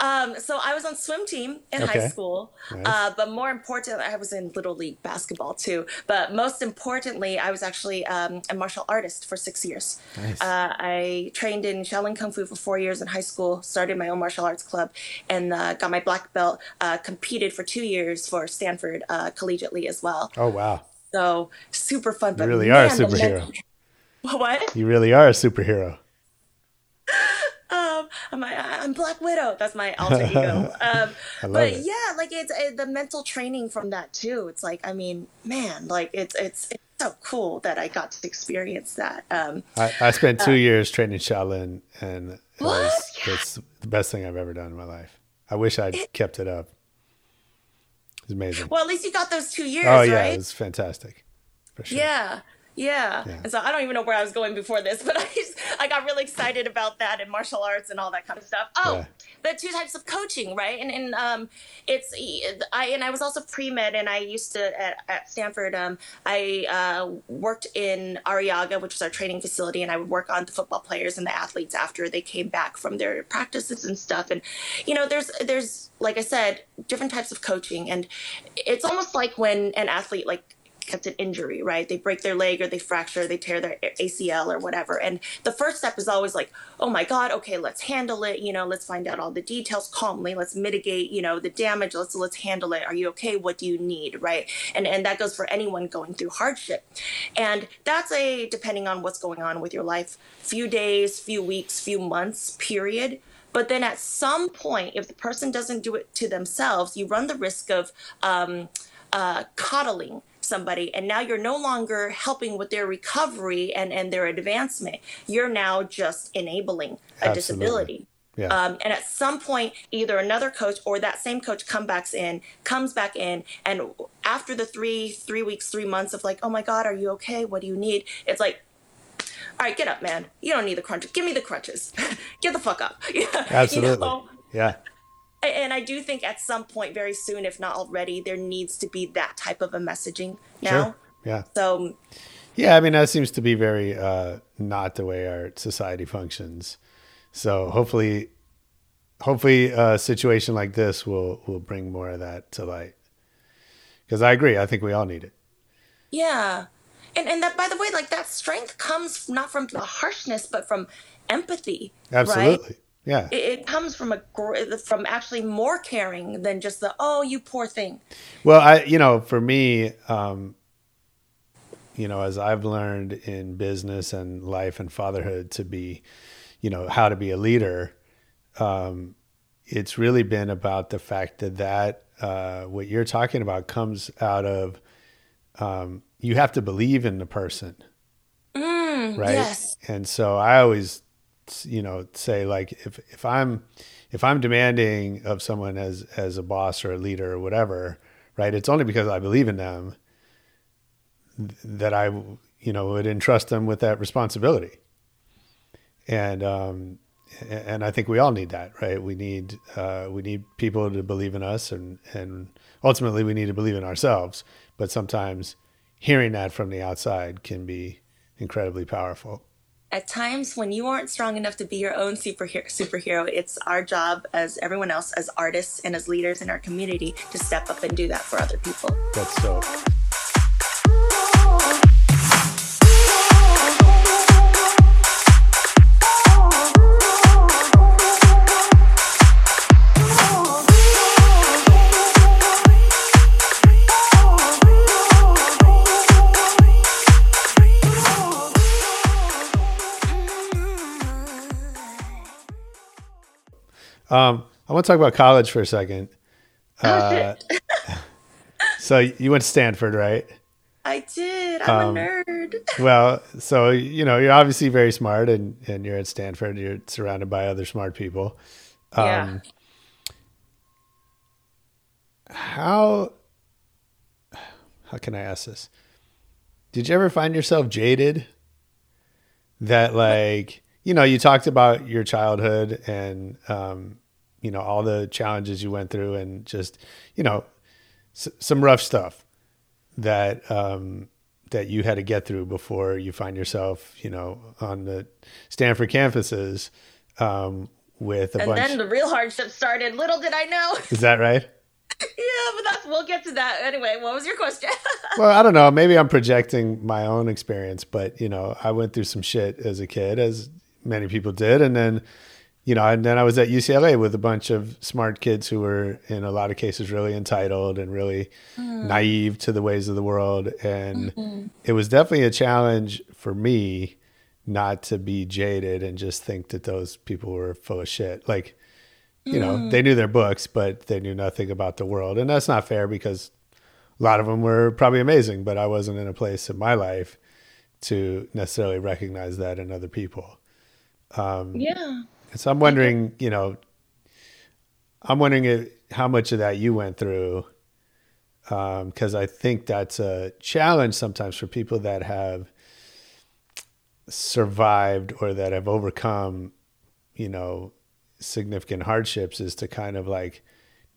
Um, so I was on swim team in Okay. high school, Nice. uh, but more importantly, I was in little league basketball too. But most importantly, I was actually um, a martial artist for six years. Nice. Uh, I trained in Shaolin Kung Fu for four years in high school. Started my own martial arts club, and uh, got my black belt. Uh, competed for two years for Stanford uh, collegiately as well. Oh wow, So super fun. you but really are a superhero. What? You really are a superhero. um, I'm, I'm Black Widow. That's my alter ego. Um, but it. yeah, like it's uh, the mental training from that too. It's like, I mean, man, like it's it's it's so cool that I got to experience that. Um, I, I spent two years training Shaolin, and it Uh, was, it's the best thing I've ever done in my life. I wish I'd kept it up. It's amazing. well, at least you got those two years, oh yeah, right? it was fantastic. For sure. Yeah. Yeah. Yeah. And so I don't even know where I was going before this, but I just, I got really excited about that and martial arts and all that kind of stuff. Oh, Yeah. the two types of coaching, right? And and um, it's I and I was also pre med, and I used to at, at Stanford. Um, I uh, worked in Arrillaga, which was our training facility, and I would work on the football players and the athletes after they came back from their practices and stuff. And you know, there's there's like I said, different types of coaching, and it's almost like when an athlete like gets an injury, right? They break their leg or they fracture, they tear their ACL or whatever. And the first step is always like, oh my God, okay, let's handle it. You know, let's find out all the details calmly. Let's mitigate, you know, the damage. Let's let's handle it. Are you okay? What do you need? Right. And and that goes for anyone going through hardship. And that's a depending on what's going on with your life, few days, few weeks, few months, period. But then at some point, if the person doesn't do it to themselves, you run the risk of um, uh, coddling somebody and now you're no longer helping with their recovery and, and their advancement you're now just enabling a Absolutely. disability Yeah. um, and at some point either another coach or that same coach come back in comes back in and after the three three weeks three months of like oh my god are you okay what do you need it's like all right get up man you don't need the crunches give me the crutches get the fuck up You Absolutely. know? Yeah. And I do think at some point, very soon, if not already, there needs to be that type of a messaging now. Sure. Yeah. So, Yeah, I mean that seems to be very uh, not the way our society functions. So hopefully, hopefully a situation like this will will bring more of that to light. Because I agree, I think we all need it. yeah. And, and that, by the way, like that strength comes not from the harshness, but from empathy. Right? Yeah. It, it comes from a from actually more caring than just the oh you poor thing. Well, I you know for me, um, you know, as I've learned in business and life and fatherhood to be, you know, how to be a leader, um, it's really been about the fact that that uh, what you're talking about comes out of um, you have to believe in the person, right? yes. And so I always, you know, say like if if I'm if I'm demanding of someone as as a boss or a leader or whatever, right? It's only because I believe in them that I, you know, would entrust them with that responsibility. And um, and I think we all need that, right? We need uh, we need people to believe in us, and and ultimately we need to believe in ourselves. But sometimes hearing that from the outside can be incredibly powerful. At times when you aren't strong enough to be your own superhero, superhero, it's our job as everyone else, as artists and as leaders in our community, to step up and do that for other people. That's so. Um, I want to talk about college for a second. Oh, Uh, so you went to Stanford, right? I did. I'm Um, a nerd. Well, so you know you're obviously very smart, and and you're at Stanford. You're surrounded by other smart people. Um, Yeah. How how can I ask this? Did you ever find yourself jaded? That like you know you talked about your childhood and um, you know all the challenges you went through and just you know s- some rough stuff that um, that you had to get through before you find yourself, you know, on the Stanford campuses um, with a and bunch. then the real hardship started. Little did I know. Is that right? yeah, but that's we'll get to that anyway. What was your question? Well, I don't know. Maybe I'm projecting my own experience, but you know, I went through some shit as a kid, as many people did, and then, you know, and then I was at UCLA with a bunch of smart kids who were, in a lot of cases, really entitled and really hmm. naive to the ways of the world, and mm-hmm. it was definitely a challenge for me not to be jaded and just think that those people were full of shit. Like, you know, hmm. they knew their books, but they knew nothing about the world, and that's not fair because a lot of them were probably amazing, but I wasn't in a place in my life to necessarily recognize that in other people. Yeah. So I'm wondering, you know, I'm wondering if, how much of that you went through, because I think that's a challenge sometimes for people that have survived or that have overcome, you know, significant hardships, is to kind of like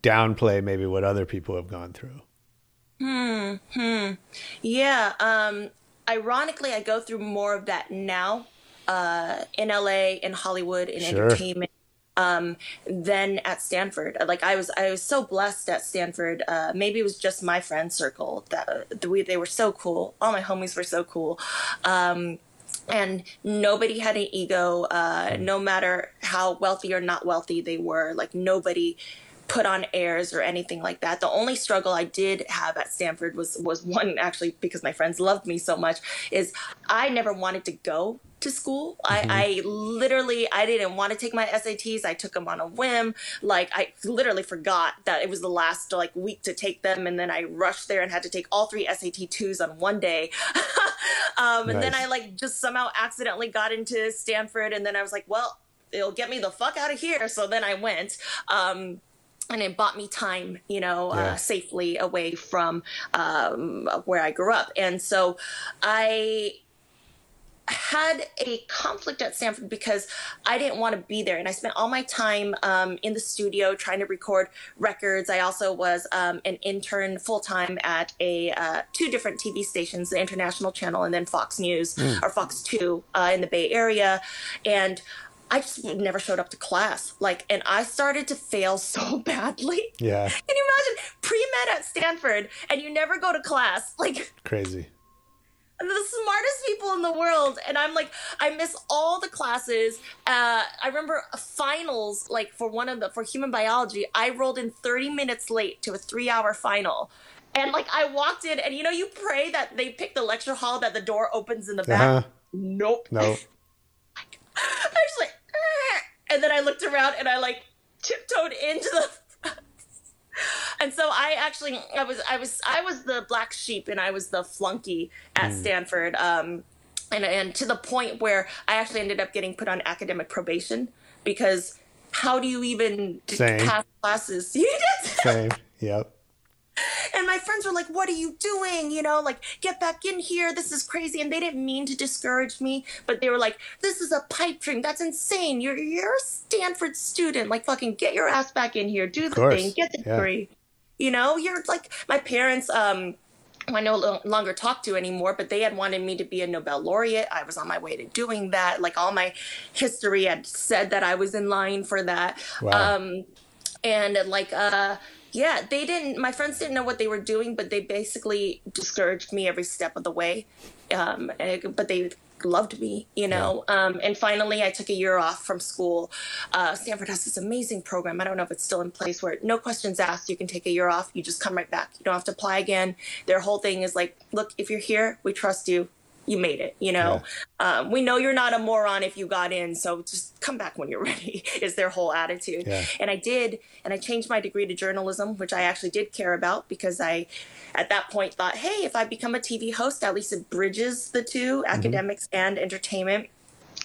downplay maybe what other people have gone through. Hmm. Yeah. Um, ironically, I go through more of that now uh, in LA, in Hollywood, in Sure. entertainment. Um, than at Stanford. Like I was, I was so blessed at Stanford. Uh, maybe it was just my friend circle that the way they were so cool. All my homies were so cool. Um, and nobody had an ego uh, no matter how wealthy or not wealthy they were like nobody put on airs or anything like that the only struggle i did have at stanford was was one actually because my friends loved me so much is i never wanted to go to school. I, I literally i didn't want to take my sats i took them on a whim. Like i literally forgot that it was the last like week to take them and then i rushed there and had to take all three sat 2s on one day. Um, and then i like just somehow accidentally got into stanford and then i was like well it'll get me the fuck out of here. So then i went um, and it bought me time, you know, Yeah. uh, safely away from um, where I grew up. And so I had a conflict at Stanford because I didn't want to be there. And I spent all my time um, in the studio trying to record records. I also was um, an intern full time at a uh, two different TV stations, the International Channel and then Fox News or Fox 2 uh, in the Bay Area. And I just never showed up to class. Like, and I started to fail so badly. Yeah, Can you imagine pre med at Stanford and you never go to class? Like, crazy. The smartest people in the world. And i'm like i miss all the classes. Uh, i remember finals like for one of the for human biology i rolled in 30 minutes late to a three hour final. And like i walked in and you know you pray that they pick the lecture hall that the door opens in the back? Uh-huh. nope. No, i was like and then i looked around and i like tiptoed into the and so I actually I was I was I was the black sheep and I was the flunky at Stanford um and and to the point where I actually ended up getting put on academic probation because how do you even Same. pass classes? You did? same. Yep. And my friends were like, "What are you doing? You know, like get back in here. This is crazy." And they didn't mean to discourage me, but they were like, "This is a pipe dream. That's insane. You're you're a Stanford student. Like fucking get your ass back in here. Do the thing. Get the Yeah. degree." You know, you're like my parents. Um, who I no longer talk to anymore, but they had wanted me to be a Nobel laureate. I was on my way to doing that. Like all my history had said that I was in line for that. Wow. Um, and like uh yeah they didn't my friends didn't know what they were doing but they basically discouraged me every step of the way. Um but they loved me you know? Um and finally i took a year off from school. Uh stanford has this amazing program. I don't know if it's still in place where no questions asked you can take a year off you just come right back. You don't have to apply again. Their whole thing is like look if you're here we trust you you made it. You know, um, we know you're not a moron if you got in, so just come back when you're ready. Is their whole attitude. Yeah. And I did, and I changed my degree to journalism, which I actually did care about because I, at that point, thought, hey, if I become a TV host, at least it bridges the 2 academics and entertainment.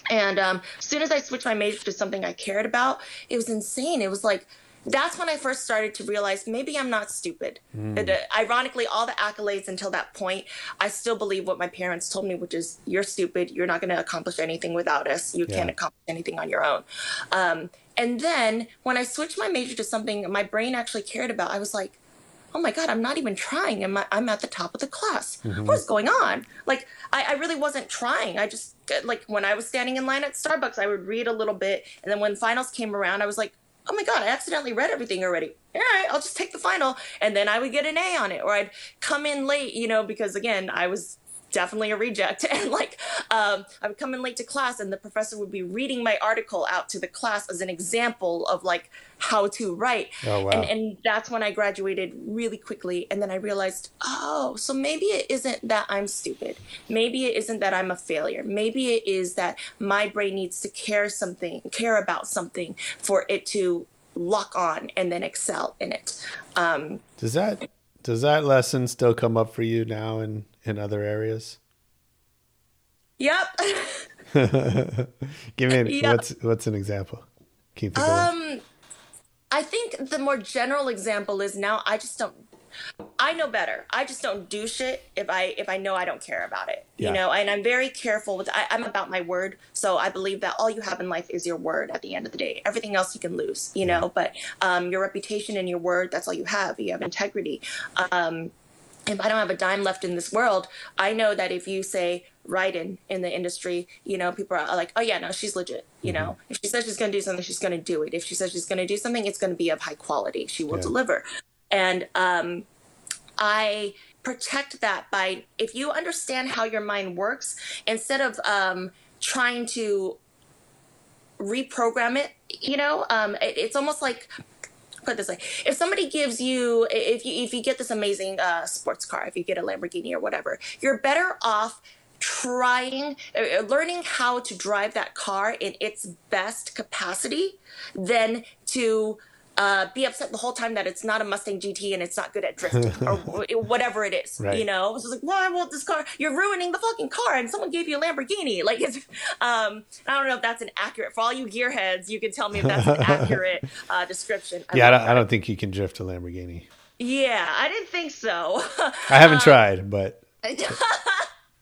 And um, as soon as I switched my major to something I cared about, it was insane. It was like, that's when I first started to realize maybe I'm not stupid. And, uh, ironically, all the accolades until that point, I still believe what my parents told me, which is you're stupid. You're not going to accomplish anything without us. You can't accomplish anything on your own. Um, and then when I switched my major to something my brain actually cared about, I was like, oh my god i'm not even trying I'm, I'm at the top of the class what is going on like I, I really wasn't trying i just like when i was standing in line at starbucks i would read a little bit and then when finals came around i was like oh my god i accidentally read everything already. All right i'll just take the final and then i would get an a on it or i'd come in late you know because again i was definitely a reject. And like um, i would come in late to class and the professor would be reading my article out to the class as an example of like how to write. Oh, wow. and, and that's when i graduated really quickly. And then i realized oh so maybe it isn't that i'm stupid. Maybe it isn't that i'm a failure. Maybe it is that my brain needs to care something care about something for it to lock on and then excel in it. Um, Does that does that lesson still come up for you now in in other areas? yep Give me an, Yeah. what's what's an example? Can you think of one? Um, I think the more general example is now I just don't. I know better. I just don't do shit if I if I know I don't care about it. Yeah. You know, and I'm very careful with. I, I'm about my word, so I believe that all you have in life is your word. At the end of the day, everything else you can lose. You know, but um, your reputation and your word—that's all you have. You have integrity. Um, if I don't have a dime left in this world, I know that if you say Ryden in the industry, you know, people are like, oh yeah, no, she's legit. You know, if she says she's going to do something, she's going to do it. If she says she's going to do something, it's going to be of high quality. She will Yeah. deliver. And um, I protect that by if you understand how your mind works, instead of um, trying to reprogram it, you know, um, it, it's almost like put this way if somebody gives you if you if you get this amazing uh, sports car if you get a lamborghini or whatever you're better off trying uh, learning how to drive that car in its best capacity than to uh, be upset the whole time that it's not a Mustang GT and it's not good at drifting or whatever it is. Right. You know, it's just like, why won't this car? You're ruining the fucking car, and someone gave you a Lamborghini. Like, it's, um, I don't know if that's an accurate. For all you gearheads, you can tell me if that's an accurate uh, description. yeah, I don't, I don't think you can drift a Lamborghini. yeah, I didn't think so. I haven't tried, but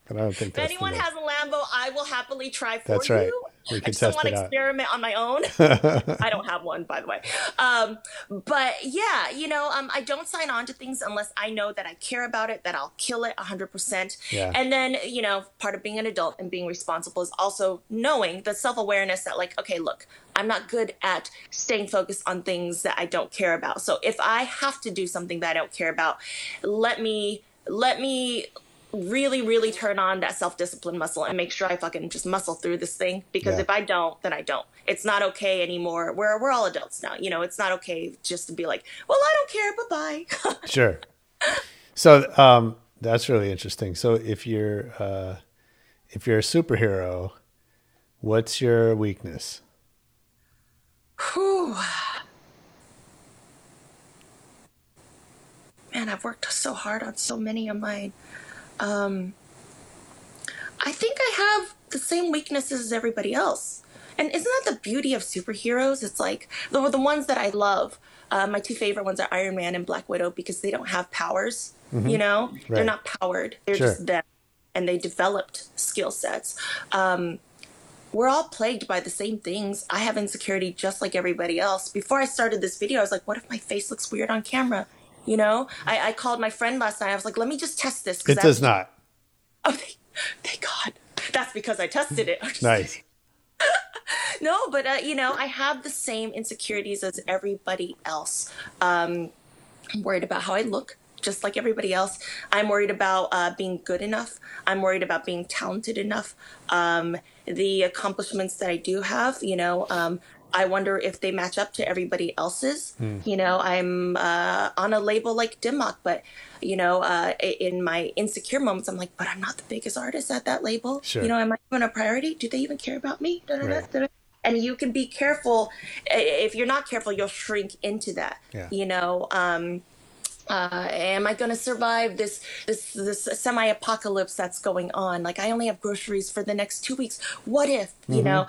but I don't think if anyone has a Lambo, I will happily try for That's you. We I just test want to experiment on my own. I don't have one, by the way. Um, but yeah, you know, um, I don't sign on to things unless I know that I care about it, that I'll kill it 100%. Yeah. And then, you know, part of being an adult and being responsible is also knowing the self awareness that, like, okay, look, I'm not good at staying focused on things that I don't care about. So if I have to do something that I don't care about, let me, let me really, really turn on that self discipline muscle and make sure I fucking just muscle through this thing. Because Yeah. if I don't, then I don't. It's not okay anymore. We're we're all adults now. You know, it's not okay just to be like, well, I don't care. Bye bye. Sure. So um, that's really interesting. So if you're uh, if you're a superhero, what's your weakness? Whew. Man, I've worked so hard on so many of mine. Um, I think I have the same weaknesses as everybody else. And isn't that the beauty of superheroes? It's like the, the ones that I love. Uh, my two favorite ones are Iron Man and Black Widow because they don't have powers. You know, they're not powered. They're Sure. just them, and they developed skill sets. Um, we're all plagued by the same things. I have insecurity just like everybody else. Before I started this video, I was like, what if my face looks weird on camera? You know, I, I called my friend last night. I was like, let me just test this. It does not. Oh, thank, thank God. That's because I tested it. Nice. No, but uh, you know, I have the same insecurities as everybody else. Um, I'm worried about how I look, just like everybody else. I'm worried about uh, being good enough. I'm worried about being talented enough. Um, the accomplishments that I do have, you know, um, I wonder if they match up to everybody else's. Hmm. You know, I'm uh, on a label like Dim Mak, but you know, uh, in my insecure moments, I'm like, but I'm not the biggest artist at that label. Sure. You know, am I even a priority? Do they even care about me? Da, da, da, Right. da. And you can be careful. If you're not careful, you'll shrink into that. Yeah. You know, um, uh, am I going to survive this this this semi-apocalypse that's going on? Like I only have groceries for the next two weeks. What if you know?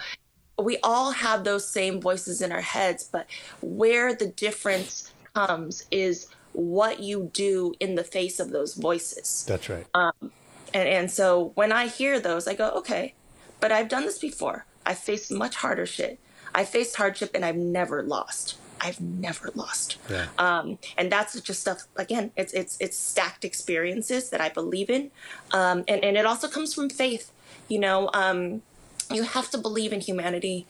We all have those same voices in our heads, but where the difference comes is what you do in the face of those voices. That's right. And and so when I hear those, I go, okay, but I've done this before. I faced much harder shit. I faced hardship and I've never lost. I've never lost. Yeah. Um, and that's just stuff. Again, it's it's it's stacked experiences that I believe in, um, and and it also comes from faith. You know, um, you have to believe in humanity.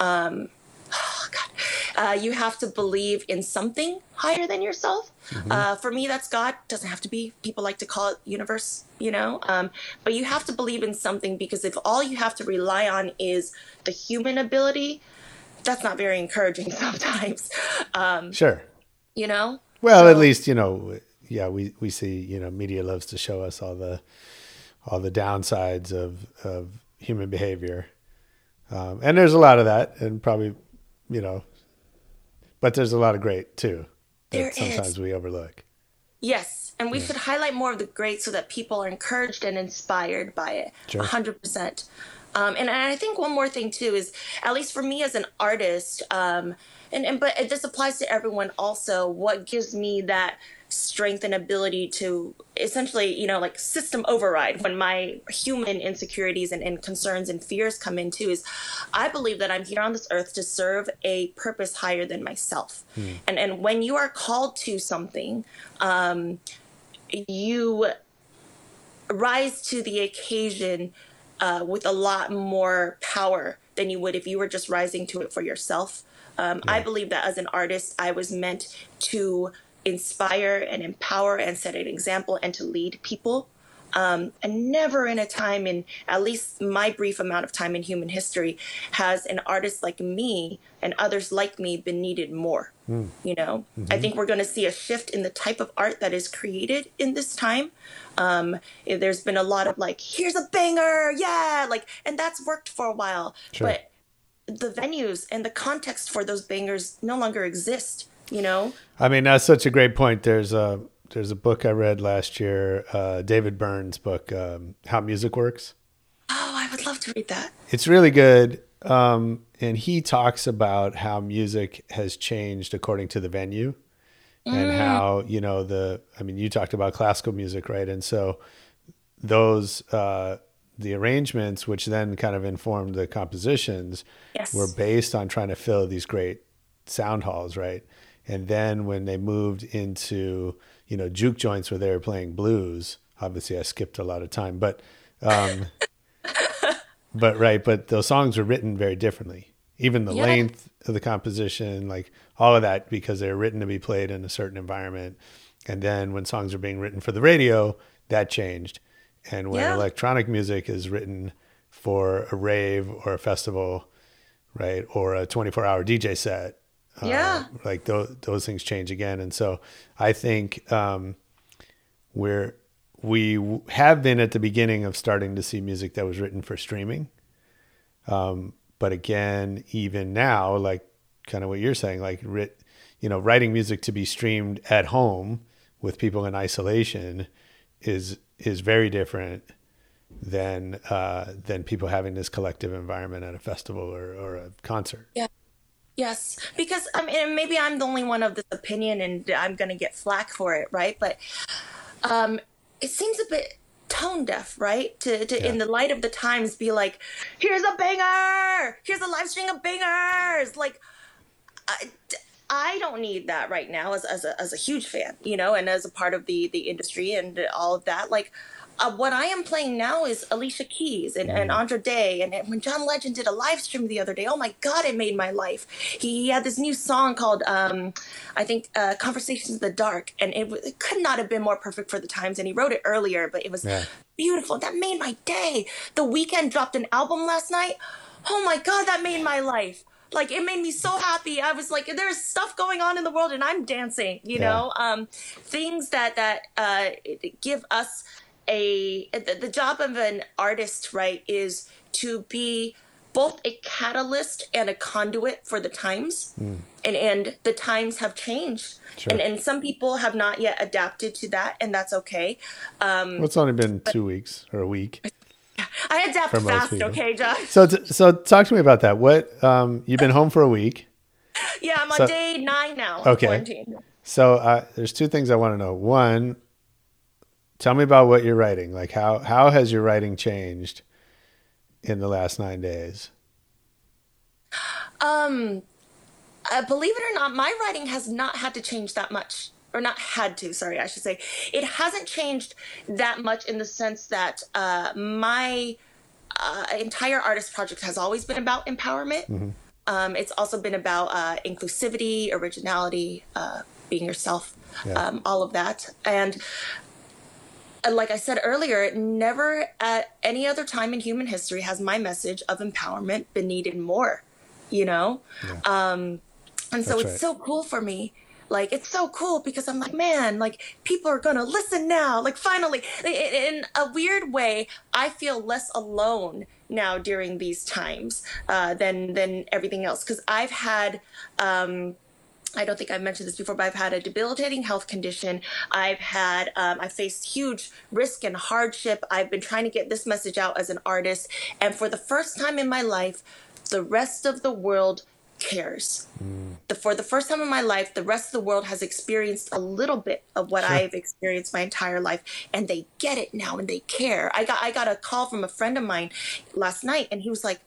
Um, oh God, uh, you have to believe in something higher than yourself. Uh, for me, that's God. Doesn't have to be. People like to call it universe. You know, um, but you have to believe in something because if all you have to rely on is the human ability, that's not very encouraging sometimes. Um, Sure. you know. Well, at least you know, yeah, we we see you know, media loves to show us all the all the downsides of of human behavior, um, and there's a lot of that, and probably you know, but there's a lot of great too that There is. sometimes we overlook. Yes, and we should highlight more of the great so that people are encouraged and inspired by it. Sure. A hundred percent. Um, and I think one more thing too is, at least for me as an artist, um, and, and but this applies to everyone also. What gives me that strength and ability to essentially, you know, like system override when my human insecurities and, and concerns and fears come in too is, I believe that I'm here on this earth to serve a purpose higher than myself. And and when you are called to something, um, you rise to the occasion uh, with a lot more power than you would if you were just rising to it for yourself. Um, I believe that as an artist, I was meant to inspire and empower and set an example and to lead people. Um, and never in a time in at least my brief amount of time in human history has an artist like me and others like me been needed more. You know, I think we're going to see a shift in the type of art that is created in this time. Um, there's been a lot of like, here's a banger, yeah, like, and that's worked for a while. Sure. But the venues and the context for those bangers no longer exist. You know, I mean, that's such a great point. There's a there's a book I read last year, uh, David Byrne's book, um, How Music Works. oh, I would love to read that. It's really good. Um, and he talks about how music has changed according to the venue and how, you know, the, I mean, you talked about classical music, right? And so those, uh, the arrangements, which then kind of informed the compositions, Yes. were based on trying to fill these great sound halls, right? And then when they moved into, you know, juke joints where they were playing blues, obviously I skipped a lot of time, but, um, but right, but those songs were written very differently. Even the Yeah. length of the composition, like all of that, because they were written to be played in a certain environment. And then when songs are being written for the radio, that changed. And when Yeah. electronic music is written for a rave or a festival, right, or a 24 hour DJ set, uh, Yeah. like those, those things change again. And so I think um, we're, we have been at the beginning of starting to see music that was written for streaming. Um, but again, even now, like kind of what you're saying, like writ, you know, writing music to be streamed at home with people in isolation is is very different than uh, than people having this collective environment at a festival or, or a concert. Yeah. Yes, because I mean, maybe I'm the only one of this opinion, and I'm going to get flack for it, right? But um, it seems a bit tone deaf, right? To, to in the light of the times, be like, "Here's a banger! Here's a live string of bangers!" Like, I, I don't need that right now as as a, as a huge fan, you know, and as a part of the the industry and all of that. Like, uh, what I am playing now is Alicia Keys and, and Andra Day. And, and when John Legend did a live stream the other day, oh my God, it made my life. He, he had this new song called, um, I think, uh, Conversations in the Dark. And it, it could not have been more perfect for the times. And he wrote it earlier, but it was Yeah. beautiful. That made my day. The Weeknd dropped an album last night. Oh my God, that made my life. like it made me so happy. I was like, there's stuff going on in the world, and I'm dancing. You Yeah. know, um, things that that uh, give us a the, the job of an artist, right, is to be both a catalyst and a conduit for the times. And and the times have changed. Sure. And and some people have not yet adapted to that, and that's okay. Um, Well, it's only been two weeks or a week. I adapt fast, people. okay, Josh? So, t- so talk to me about that. What um, you've been home for a week. Yeah, I'm on So- day nine now. Okay. So uh, there's two things I want to know. One, tell me about what you're writing. Like how how has your writing changed in the last nine days? Um, uh, believe it or not, my writing has not had to change that much, or not had to. Sorry, I should say it hasn't changed that much in the sense that uh, my uh, entire artist project has always been about empowerment. Um, it's also been about uh, inclusivity, originality, uh, being yourself, Yeah. um, all of that, and. Like I said earlier, never at any other time in human history has my message of empowerment been needed more you know? Um and so That's it's right. so cool for me. Like it's so cool because i'm like man like people are gonna listen now. Like finally. In a weird way i feel less alone now during these times uh, than than everything else. Because i've had um I don't think I've mentioned this before, but I've had a debilitating health condition. I've had, um, I faced huge risk and hardship. I've been trying to get this message out as an artist. And for the first time in my life, the rest of the world cares. The, for the first time in my life, the rest of the world has experienced a little bit of what I've experienced my entire life, and they get it now and they care. I got I got a call from a friend of mine last night, and he was like,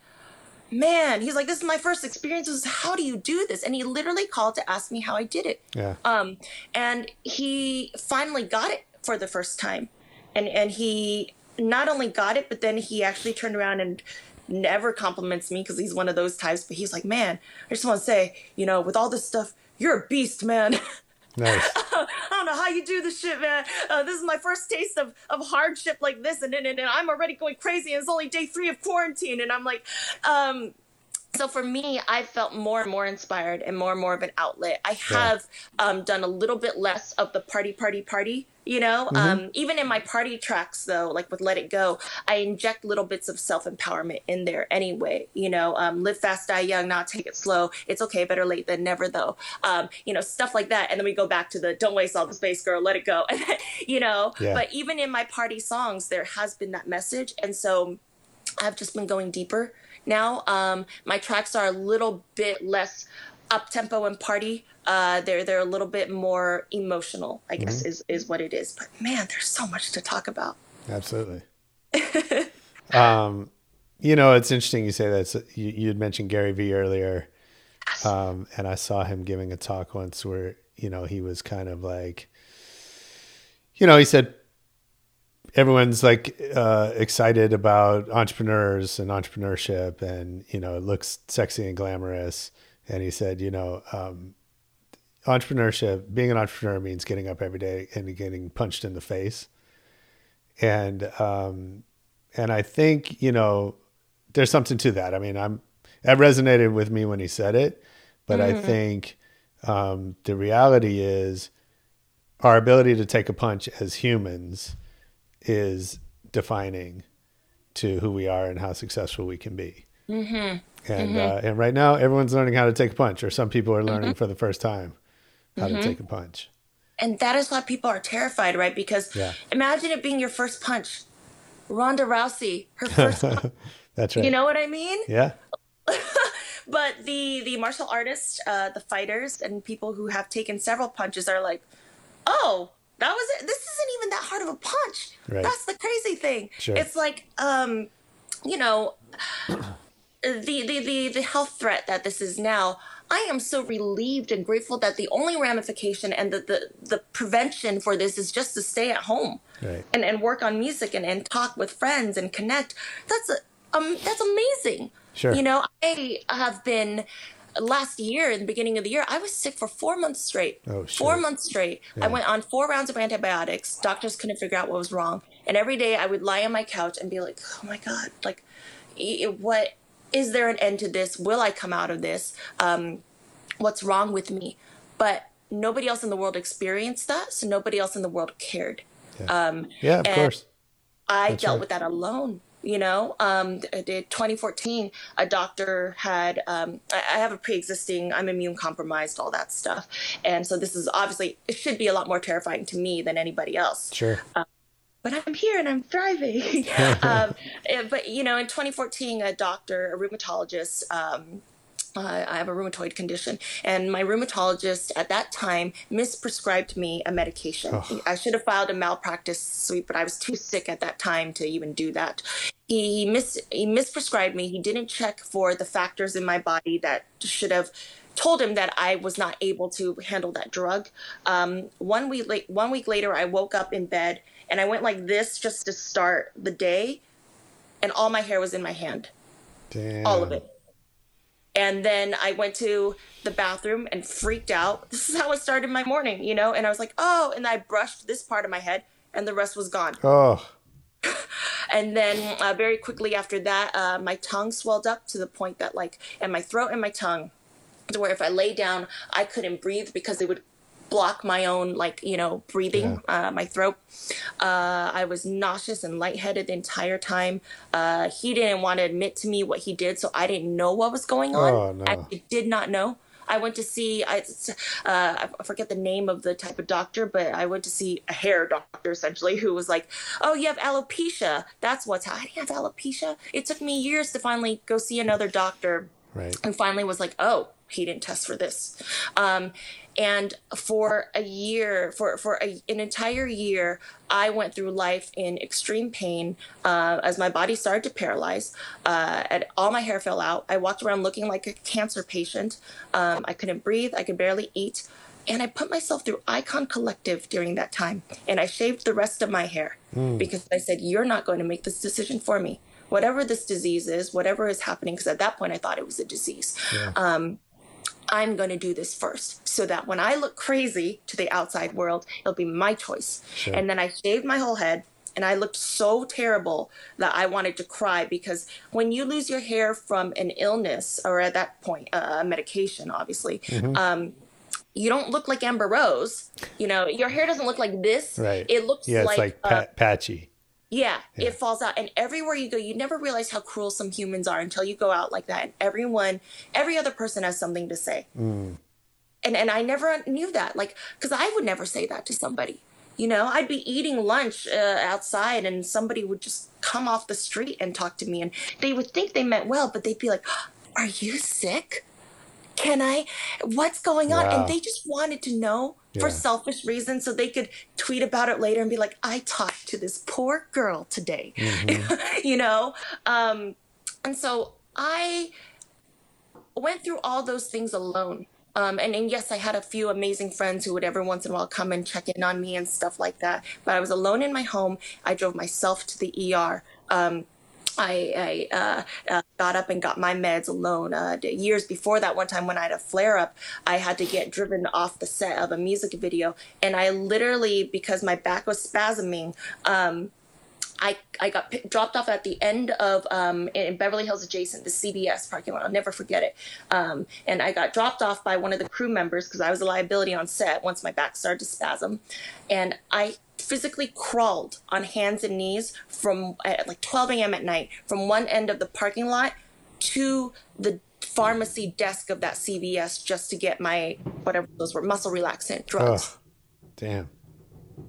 "Man," he's like, "This is my first experience. This is- How do you do this?" And he literally called to ask me how I did it. Yeah. Um, and he finally got it for the first time, and and he not only got it, but then he actually turned around and never compliments me because he's one of those types. But he's like, "Man, I just want to say, you know, with all this stuff, you're a beast, man." Nice. I don't know how you do this shit, man. Uh, this is my first taste of, of hardship like this, and, and, and I'm already going crazy, and it's only day three of quarantine, and I'm like, um, so for me, I felt more and more inspired and more and more of an outlet. I have um, done a little bit less of the party, party, party. You know, um, even in my party tracks, though, like with "Let It Go," I inject little bits of self empowerment in there anyway. You know, um, live fast, die young, not take it slow. It's okay, better late than never, though. Um, you know, stuff like that. And then we go back to the "Don't waste all the space, girl, let it go." you know, Yeah. but even in my party songs, there has been that message, and so I've just been going deeper now. Um, my tracks are a little bit less up tempo and party. Uh, they're they're a little bit more emotional, I guess is is what it is. But man, there's so much to talk about. Absolutely. um, you know, it's interesting you say that. So you, you had mentioned Gary Vee earlier, um, and I saw him giving a talk once where you know he was kind of like, you know, he said everyone's like uh, excited about entrepreneurs and entrepreneurship, and you know, it looks sexy and glamorous. And he said, you know, um, entrepreneurship, being an entrepreneur means getting up every day and getting punched in the face and um, and I think you know there's something to that. I mean, I'm that resonated with me when he said it, but I think um, the reality is our ability to take a punch as humans is defining to who we are and how successful we can be. Mm-hmm. And Uh, and right now, everyone's learning how to take a punch, or some people are learning for the first time how to take a punch. And that is why people are terrified, right? Because Yeah. imagine it being your first punch. Ronda Rousey, her first. That's right. You know what I mean? Yeah. But the the martial artists, uh, the fighters, and people who have taken several punches are like, oh, that was it. This isn't even that hard of a punch. Right. That's the crazy thing. Sure. It's like, um, you know, the, the the the health threat that this is now. I am so relieved and grateful that the only ramification and the, the, the prevention for this is just to stay at home Right. and, and work on music and, and talk with friends and connect. That's a, um that's amazing. Sure. You know, I have been last year in the beginning of the year, I was sick for four months straight. Oh, shit. Four months straight. I went on four rounds of antibiotics. Doctors couldn't figure out what was wrong. And every day I would lie on my couch and be like, oh my God, like, what is there an end to this? Will I come out of this? Um, what's wrong with me? But nobody else in the world experienced that, so nobody else in the world cared. Um, Yeah, of and course. I That's dealt right. with that alone. You know, um, th- 2014, a doctor had. Um, I, have a pre-existing. I'm immune compromised, all that stuff, and so this is obviously it should be a lot more terrifying to me than anybody else Sure. but I'm here and I'm thriving. um, eh, but you know, in 2014, a doctor, a rheumatologist. Um, uh, I have a rheumatoid condition, and my rheumatologist at that time misprescribed me a medication. I should have filed a malpractice suit, but I was too sick at that time to even do that. He, he mis he misprescribed me. He didn't check for the factors in my body that should have told him that I was not able to handle that drug. Um, one week late, one week later, I woke up in bed and I went like this just to start the day, and all my hair was in my hand, Damn. all of it. And then I went to the bathroom and freaked out. This is how it started my morning, you know. And I was like, oh, and I brushed this part of my head, and the rest was gone. Oh, And then uh, very quickly after that, uh, my tongue swelled up to the point that like, and my throat and my tongue, to where if I lay down, I couldn't breathe because it would block my own like you know breathing, uh, my throat. Uh, I was nauseous and lightheaded the entire time. Uh, he didn't want to admit to me what he did, so I didn't know what was going on. Oh, no. I did not know. I went to see I, uh, I forget the name of the type of doctor, but I went to see a hair doctor essentially who was like, "Oh, you have alopecia. That's what's I didn't have alopecia. It took me years to finally go see another doctor right. and finally was like, oh, he didn't test for this. Um, and for a year, for for a, an entire year, I went through life in extreme pain uh, as my body started to paralyze. Uh, and all my hair fell out. I walked around looking like a cancer patient. Um, I couldn't breathe. I could barely eat. And I put myself through Icon Collective during that time, and I shaved the rest of my hair because I said, "You're not going to make this decision for me. Whatever this disease is, whatever is happening." Because at that point, I thought it was a disease. Um, I'm going to do this first so that when I look crazy to the outside world, it'll be my choice. And then I shaved my whole head and I looked so terrible that I wanted to cry because when you lose your hair from an illness or at that point, uh, a medication, obviously, um, you don't look like Amber Rose. You know, your hair doesn't look like this. Right. It looks Yeah, it's like, like, uh, pa- patchy. Yeah, it falls out. And everywhere you go, you never realize how cruel some humans are until you go out like that. And everyone, every other person has something to say. And and I never knew that. Like, because I would never say that to somebody. You know, I'd be eating lunch uh, outside and somebody would just come off the street and talk to me. And they would think they meant well, but they'd be like, Are you sick? Can I? What's going on? Wow. And they just wanted to know for selfish reasons so they could tweet about it later and be like, I talked to this poor girl today. you know? Um, and so I went through all those things alone. Um, and, and yes, I had a few amazing friends who would every once in a while come and check in on me and stuff like that. But I was alone in my home. I drove myself to the ER. Um, I, I uh, uh, got up and got my meds alone. Uh, years before that, one time when I had a flare up, I had to get driven off the set of a music video. And I literally, because my back was spasming, um, I, I got pick, dropped off at the end of um, in Beverly Hills adjacent the CVS parking lot. I'll never forget it. Um, and I got dropped off by one of the crew members because I was a liability on set once my back started to spasm, and I physically crawled on hands and knees from at like 12 a.m. at night from one end of the parking lot to the pharmacy desk of that CVS just to get my whatever those were muscle relaxant drugs Oh, damn.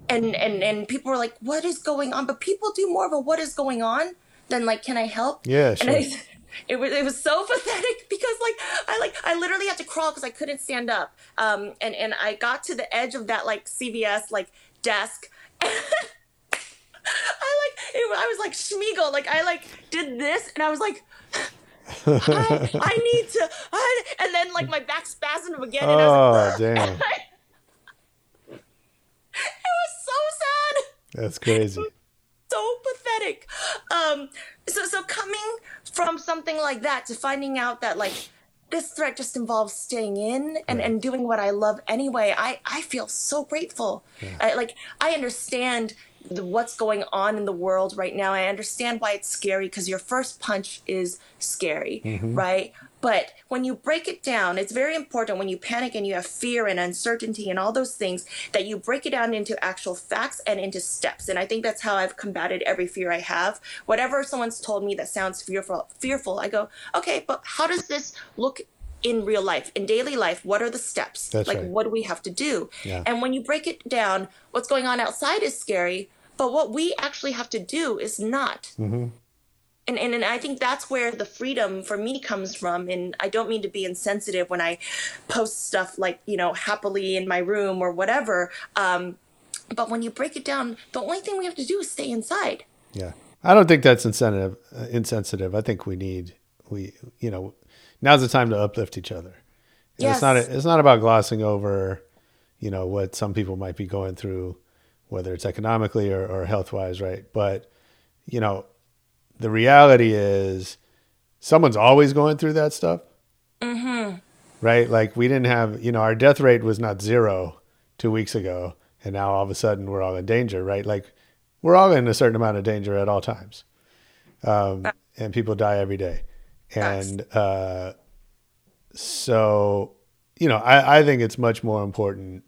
and and and people were like what is going on but people do more of a what is going on than like can i help Yeah, and I, sure. it was it was so pathetic because like i like i literally had to crawl because i couldn't stand up um and and i got to the edge of that like cvs like desk I like it, I was like Sméagol, like I like did this, and I was like, I, I need to, I, and then like my back spasmed again, and I was Oh, like, damn. it was so sad That's crazy. so pathetic. Um, so so coming from something like that to finding out that like this threat just involves staying in and, and doing what I love anyway, I, I feel so grateful. I, like I understand the, what's going on in the world right now. I understand why it's scary because your first punch is scary, Mm-hmm. right? But when you break it down, it's very important when you panic and you have fear and uncertainty and all those things that you break it down into actual facts and into steps. And I think that's how I've combated every fear I have. Whatever someone's told me that sounds fearful, fearful, I go, okay, but how does this look in real life, in daily life? What are the steps? That's like, right. what do we have to do? Yeah. And when you break it down, what's going on outside is scary, but what we actually have to do is not. Mm-hmm. And, and, and I think that's where the freedom for me comes from. And I don't mean to be insensitive when I post stuff like, you know, happily in my room or whatever. Um, but when you break it down, the only thing we have to do is stay inside. Yeah, I don't think that's insensitive. Uh, insensitive. I think we need we you know now's the time to uplift each other. And It's not Yes. it's not about glossing over, you know, what some people might be going through, whether it's economically or, or health wise, right? But you know, the reality is someone's always going through that stuff. Mm-hmm. right? Like we didn't have, you know, our death rate was not zero two weeks ago, and now all of a sudden we're all in danger, right? Like we're all in a certain amount of danger at all times, um, and people die every day, and uh, so you know, I, I think it's much more important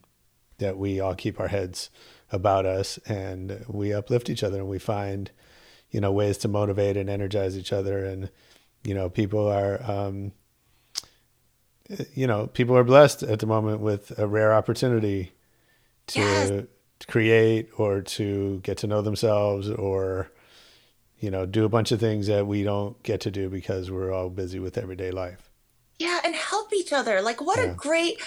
that we all keep our heads about us and we uplift each other and we find you know ways to motivate and energize each other and you know people are um, you know, people are blessed at the moment with a rare opportunity to Yes. create or to get to know themselves or, you know, do a bunch of things that we don't get to do because we're all busy with everyday life. Yeah, and help each other. Like, what Yeah. a great,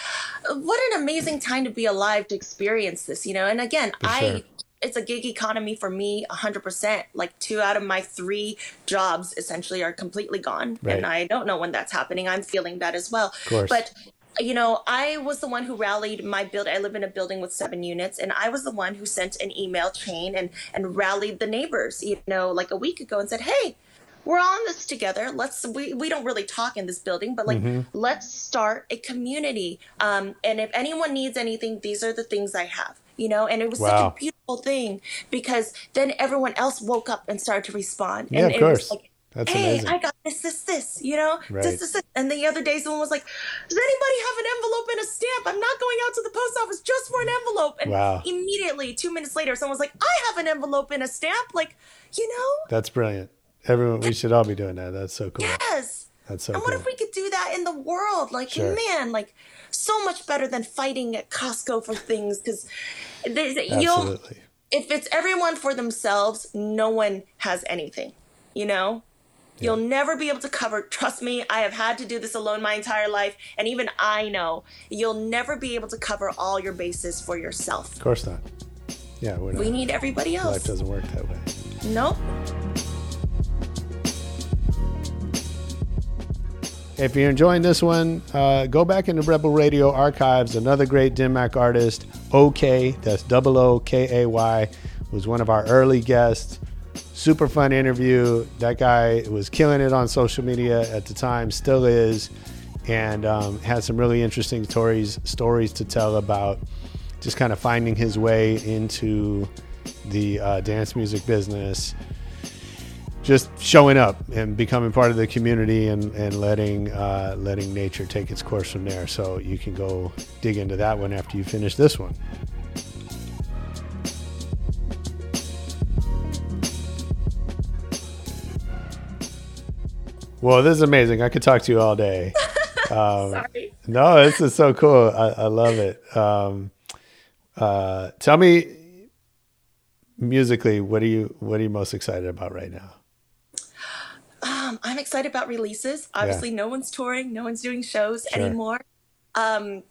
what an amazing time to be alive to experience this, you know? And again, For I, sure. it's a gig economy for me 100%. Like, two out of my three jobs essentially are completely gone. Right. And I don't know when that's happening. I'm feeling that as well. course. But, you know, I was the one who rallied my build. I live in a building with seven units, and I was the one who sent an email chain and and rallied the neighbors. You know, like a week ago, and said, "Hey, we're on this together. Let's we, we don't really talk in this building, but like Mhm. let's start a community. Um, and if anyone needs anything, these are the things I have. You know, and it was such a beautiful thing because then everyone else woke up and started to respond. Yeah, and of it was course. like, That's hey, amazing. I got this, this, this, you know, Right. this, this, this. And the other day, someone was like, does anybody have an envelope and a stamp? I'm not going out to the post office just for an envelope. And Wow. immediately, two minutes later, someone was like, I have an envelope and a stamp. Like, you know, That's brilliant. Everyone, we should all be doing that. That's so cool. yes. That's so and what cool. if we could do that in the world? Like, Sure. man, like so much better than fighting at Costco for things because you'll if it's everyone for themselves, no one has anything. You know, you'll never be able to cover. Trust me, I have had to do this alone my entire life, and even I know you'll never be able to cover all your bases for yourself. Of course not. Yeah, we're not. We need everybody else. Life doesn't work that way. Nope. If you're enjoying this one, uh, go back into Rebel Radio archives. Another great Dim Mak artist, Ookay, that's double O K A Y, was one of our early guests. Super fun interview. That guy was killing it on social media at the time, still is, and um, had some really interesting stories stories to tell about just kind of finding his way into the uh, dance music business just showing up and becoming part of the community and, and letting uh, letting nature take its course from there. So you can go dig into that one after you finish this one. Well, this is amazing. I could talk to you all day. Um, Sorry. no, this is so cool. I, I love it. Um, uh, tell me musically, what are you what are you most excited about right now? Um, I'm excited about releases. Obviously, no one's touring, no one's doing shows Sure. anymore. Um,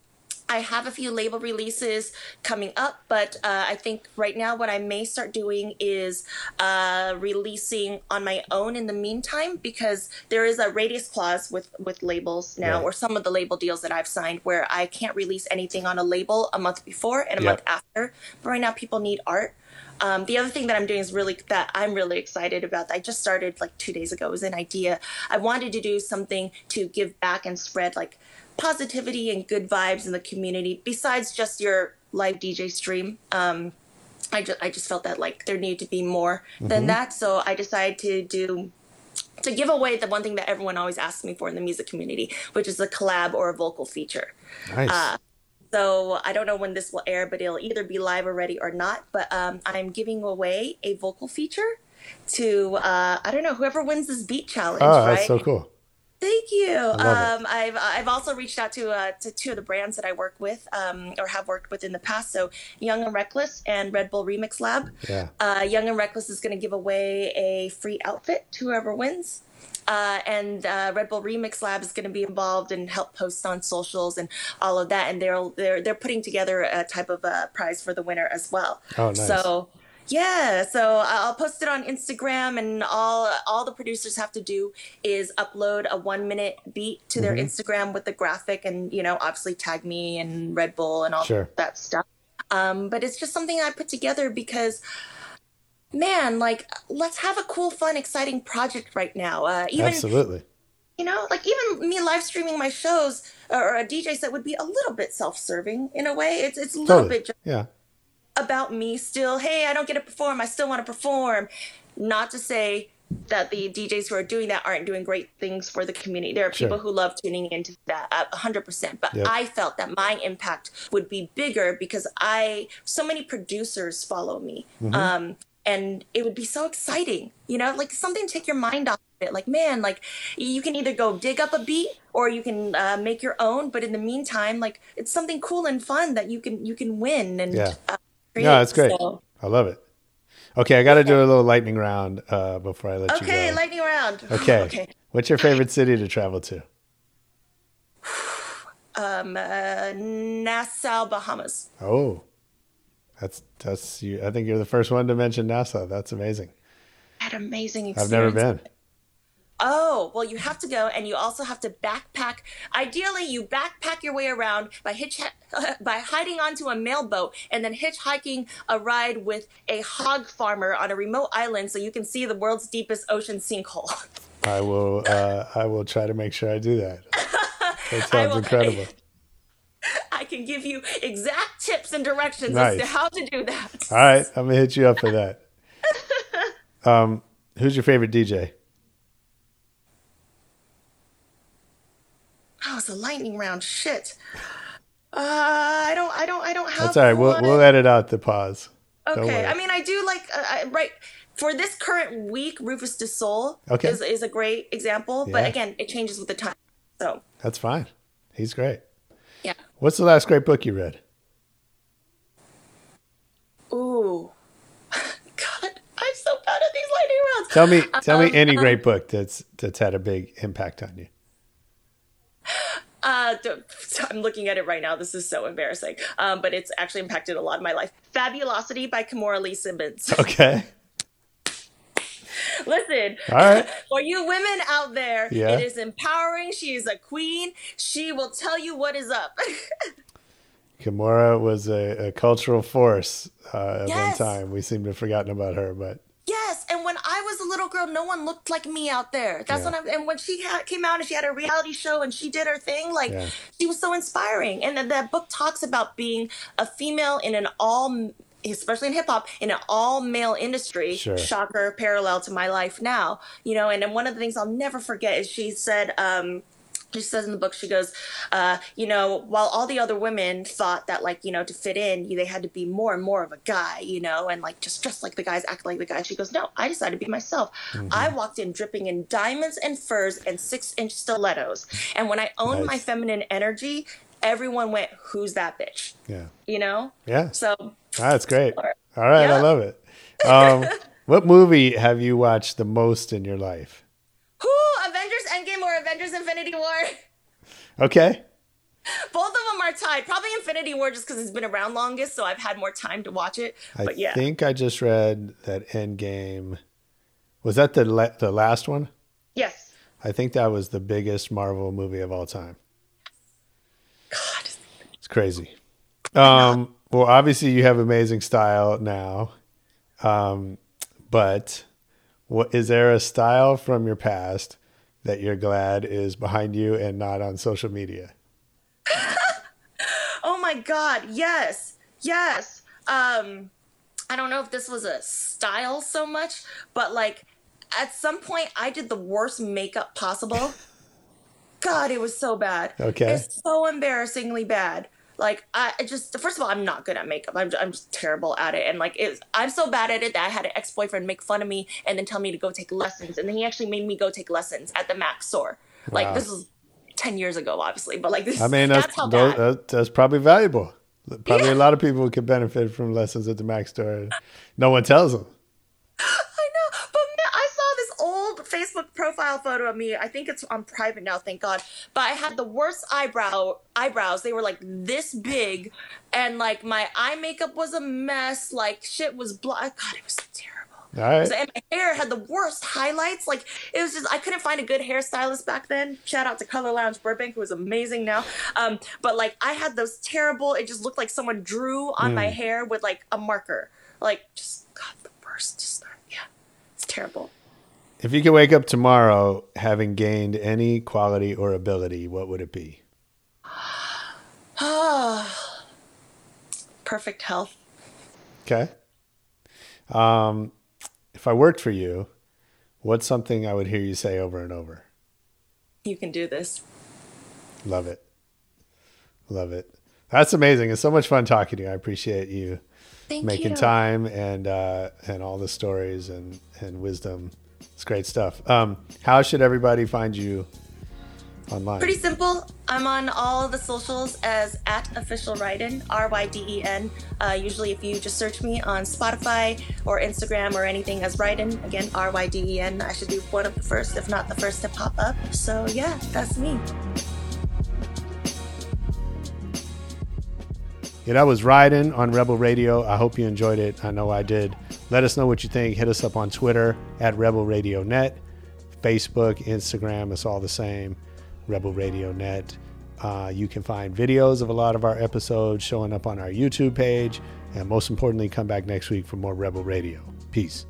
I have a few label releases coming up, but uh, I think right now what I may start doing is uh, releasing on my own in the meantime because there is a radius clause with with labels now, Right. or some of the label deals that I've signed where I can't release anything on a label a month before and a Yep. month after. But right now, people need art. Um, the other thing that I'm doing is really that I'm really excited about. I just started like two days ago. It was an idea. I wanted to do something to give back and spread like positivity and good vibes in the community besides just your live DJ stream. Um, I just I just felt that like there needed to be more than Mhm. that. So I decided to do to give away the one thing that everyone always asks me for in the music community, which is a collab or a vocal feature. Nice. Uh, so I don't know when this will air, but it'll either be live already or not. But um, I'm giving away a vocal feature to uh, I don't know whoever wins this beat challenge. oh, right? that's so cool. Thank you. Um, I've I've also reached out to uh, to two of the brands that I work with um, or have worked with in the past. So Young and Reckless and Red Bull Remix Lab. Yeah. Uh, Young and Reckless is going to give away a free outfit to whoever wins. Uh, and uh, Red Bull Remix Lab is going to be involved and help post on socials and all of that. And they're they're they're putting together a type of a prize for the winner as well. Oh, nice. So yeah, so I'll post it on Instagram, and all all the producers have to do is upload a one minute beat to their Mhm. Instagram with the graphic, and you know, obviously tag me and Red Bull and all Sure. that stuff. Um, but it's just something I put together because, man, like let's have a cool, fun, exciting project right now. Uh, even Absolutely. you know, like even me live streaming my shows or a DJ set would be a little bit self serving in a way. It's it's a little Totally. bit just Yeah. About me still. Hey, I don't get to perform. I still want to perform. Not to say that the DJs who are doing that aren't doing great things for the community. There are Sure. people who love tuning into that uh, 100%. But Yep. I felt that my impact would be bigger because I, so many producers follow me. Mhm. Um, and it would be so exciting, you know, like something to take your mind off of it. Like, man, like you can either go dig up a beat or you can uh, make your own. But in the meantime, like it's something cool and fun that you can you can win and Yeah. uh, No, create. that's great. So- I love it. Okay, I got to do a little lightning round uh, before I let Okay, you go. Okay, lightning round. okay. okay. What's your favorite city to travel to? Um, uh, Nassau, Bahamas. Oh, that's that's you. I think you're the first one to mention Nassau. That's amazing. I had amazing experience. I've never been. Oh, well, you have to go, and you also have to backpack. Ideally, you backpack your way around by hitch by hiding onto a mailboat, and then hitchhiking a ride with a hog farmer on a remote island, so you can see the world's deepest ocean sinkhole. I will. Uh, I will try to make sure I do that. That sounds will- incredible. I can give you exact tips and directions Nice. as to how to do that. All right, I'm gonna hit you up for that. Um, who's your favorite DJ? Oh, it's a lightning round. Shit. Uh, I don't. I don't. I don't have. That's all right. We'll we'll edit out the pause. Okay. I mean, I do like uh, I, right for this current week. Rüfüs Du Sol Okay. is is a great example, but again, it changes with the time. So That's fine. He's great. yeah. What's the last great book you read? Ooh, God, I'm so bad at these lightning rounds. Tell me, tell me Um, any um, great book that's that's had a big impact on you. Uh, I'm looking at it right now. This is so embarrassing. Um, but it's actually impacted a lot of my life. Fabulosity by Kimora Lee Simmons. Okay. Listen, All right. for you women out there, Yeah. it is empowering. She is a queen. She will tell you what is up. Kimora was a, a cultural force uh, at Yes. one time. We seem to have forgotten about her, but yes, and when I was a little girl, no one looked like me out there. That's Yeah. when I. And when she ha- came out and she had a reality show and she did her thing, like Yeah. she was so inspiring. And then that book talks about being a female in an all. Especially in hip hop, in an all male industry, Sure. shocker, parallel to my life now, you know. And then one of the things I'll never forget is she said, um, she says in the book she goes uh, you know while all the other women thought that like you know to fit in they had to be more and more of a guy you know and like just dress like the guys act like the guys. She goes no i decided to be myself. Mm-hmm. i walked in dripping in diamonds and furs and six inch stilettos. And when i owned my feminine energy everyone went who's that bitch? Yeah, you know? Yeah, so Ah, that's great. All right, I love it. Um, what movie have you watched the most in your life? Endgame or avengers infinity war Okay, both of them are tied probably infinity war just because it's been around longest so i've had more time to watch it I but yeah think I just read that Endgame. Was that the la- the last one? yes I think that was the biggest Marvel movie of all time. God. It's crazy. Um, well, obviously you have amazing style now, um, but what is there a style from your past that you're glad is behind you and not on social media? Oh my god, yes. Yes. Um I don't know if this was a style so much, but like at some point I did the worst makeup possible. God, it was so bad. Okay. It's so embarrassingly bad. Like I just first of all, I'm not good at makeup. I'm I'm just terrible at it, and like it's I'm so bad at it that I had an ex boyfriend make fun of me and then tell me to go take lessons, and then he actually made me go take lessons at the Mac store. Like this was ten years ago, obviously, but like this. I mean, that's, that's how bad. that- that's probably valuable. Probably Yeah. a lot of people could benefit from lessons at the Mac store. No one tells them. I know, but man, I saw this old Facebook profile photo of me. I think it's on private now, thank God. But I had the worst eyebrow eyebrows. They were like this big, and like my eye makeup was a mess. Like shit was black. God, it was terrible. Right. So- And my hair had the worst highlights. Like it was just I couldn't find a good hairstylist back then. Shout out to Color Lounge Burbank, who is amazing now. Um, but like I had those terrible. It just looked like someone drew on my hair with like a marker. Like just God, the worst. Just yeah, it's terrible. If you could wake up tomorrow having gained any quality or ability, what would it be? Perfect health. Okay. Um, if I worked for you, what's something I would hear you say over and over? You can do this. Love it. Love it. That's amazing. It's so much fun talking to you. I appreciate you Thank making you. time and uh, and all the stories and and wisdom. It's great stuff. Um, how should everybody find you online? Pretty simple. I'm on all the socials as at official Ryden, R Y D E N. Uh, usually, if you just search me on Spotify or Instagram or anything as Ryden, again, R Y D E N, I should be one of the first, if not the first, to pop up. So, yeah, that's me. Yeah, that was Ryden on Rebel Radio. I hope you enjoyed it. I know I did. Let us know what you think. Hit us up on Twitter at Rebel Radio Net, Facebook, Instagram. It's all the same. Rebel Radio Net. Uh, you can find videos of a lot of our episodes showing up on our YouTube page. And most importantly, come back next week for more Rebel Radio. Peace.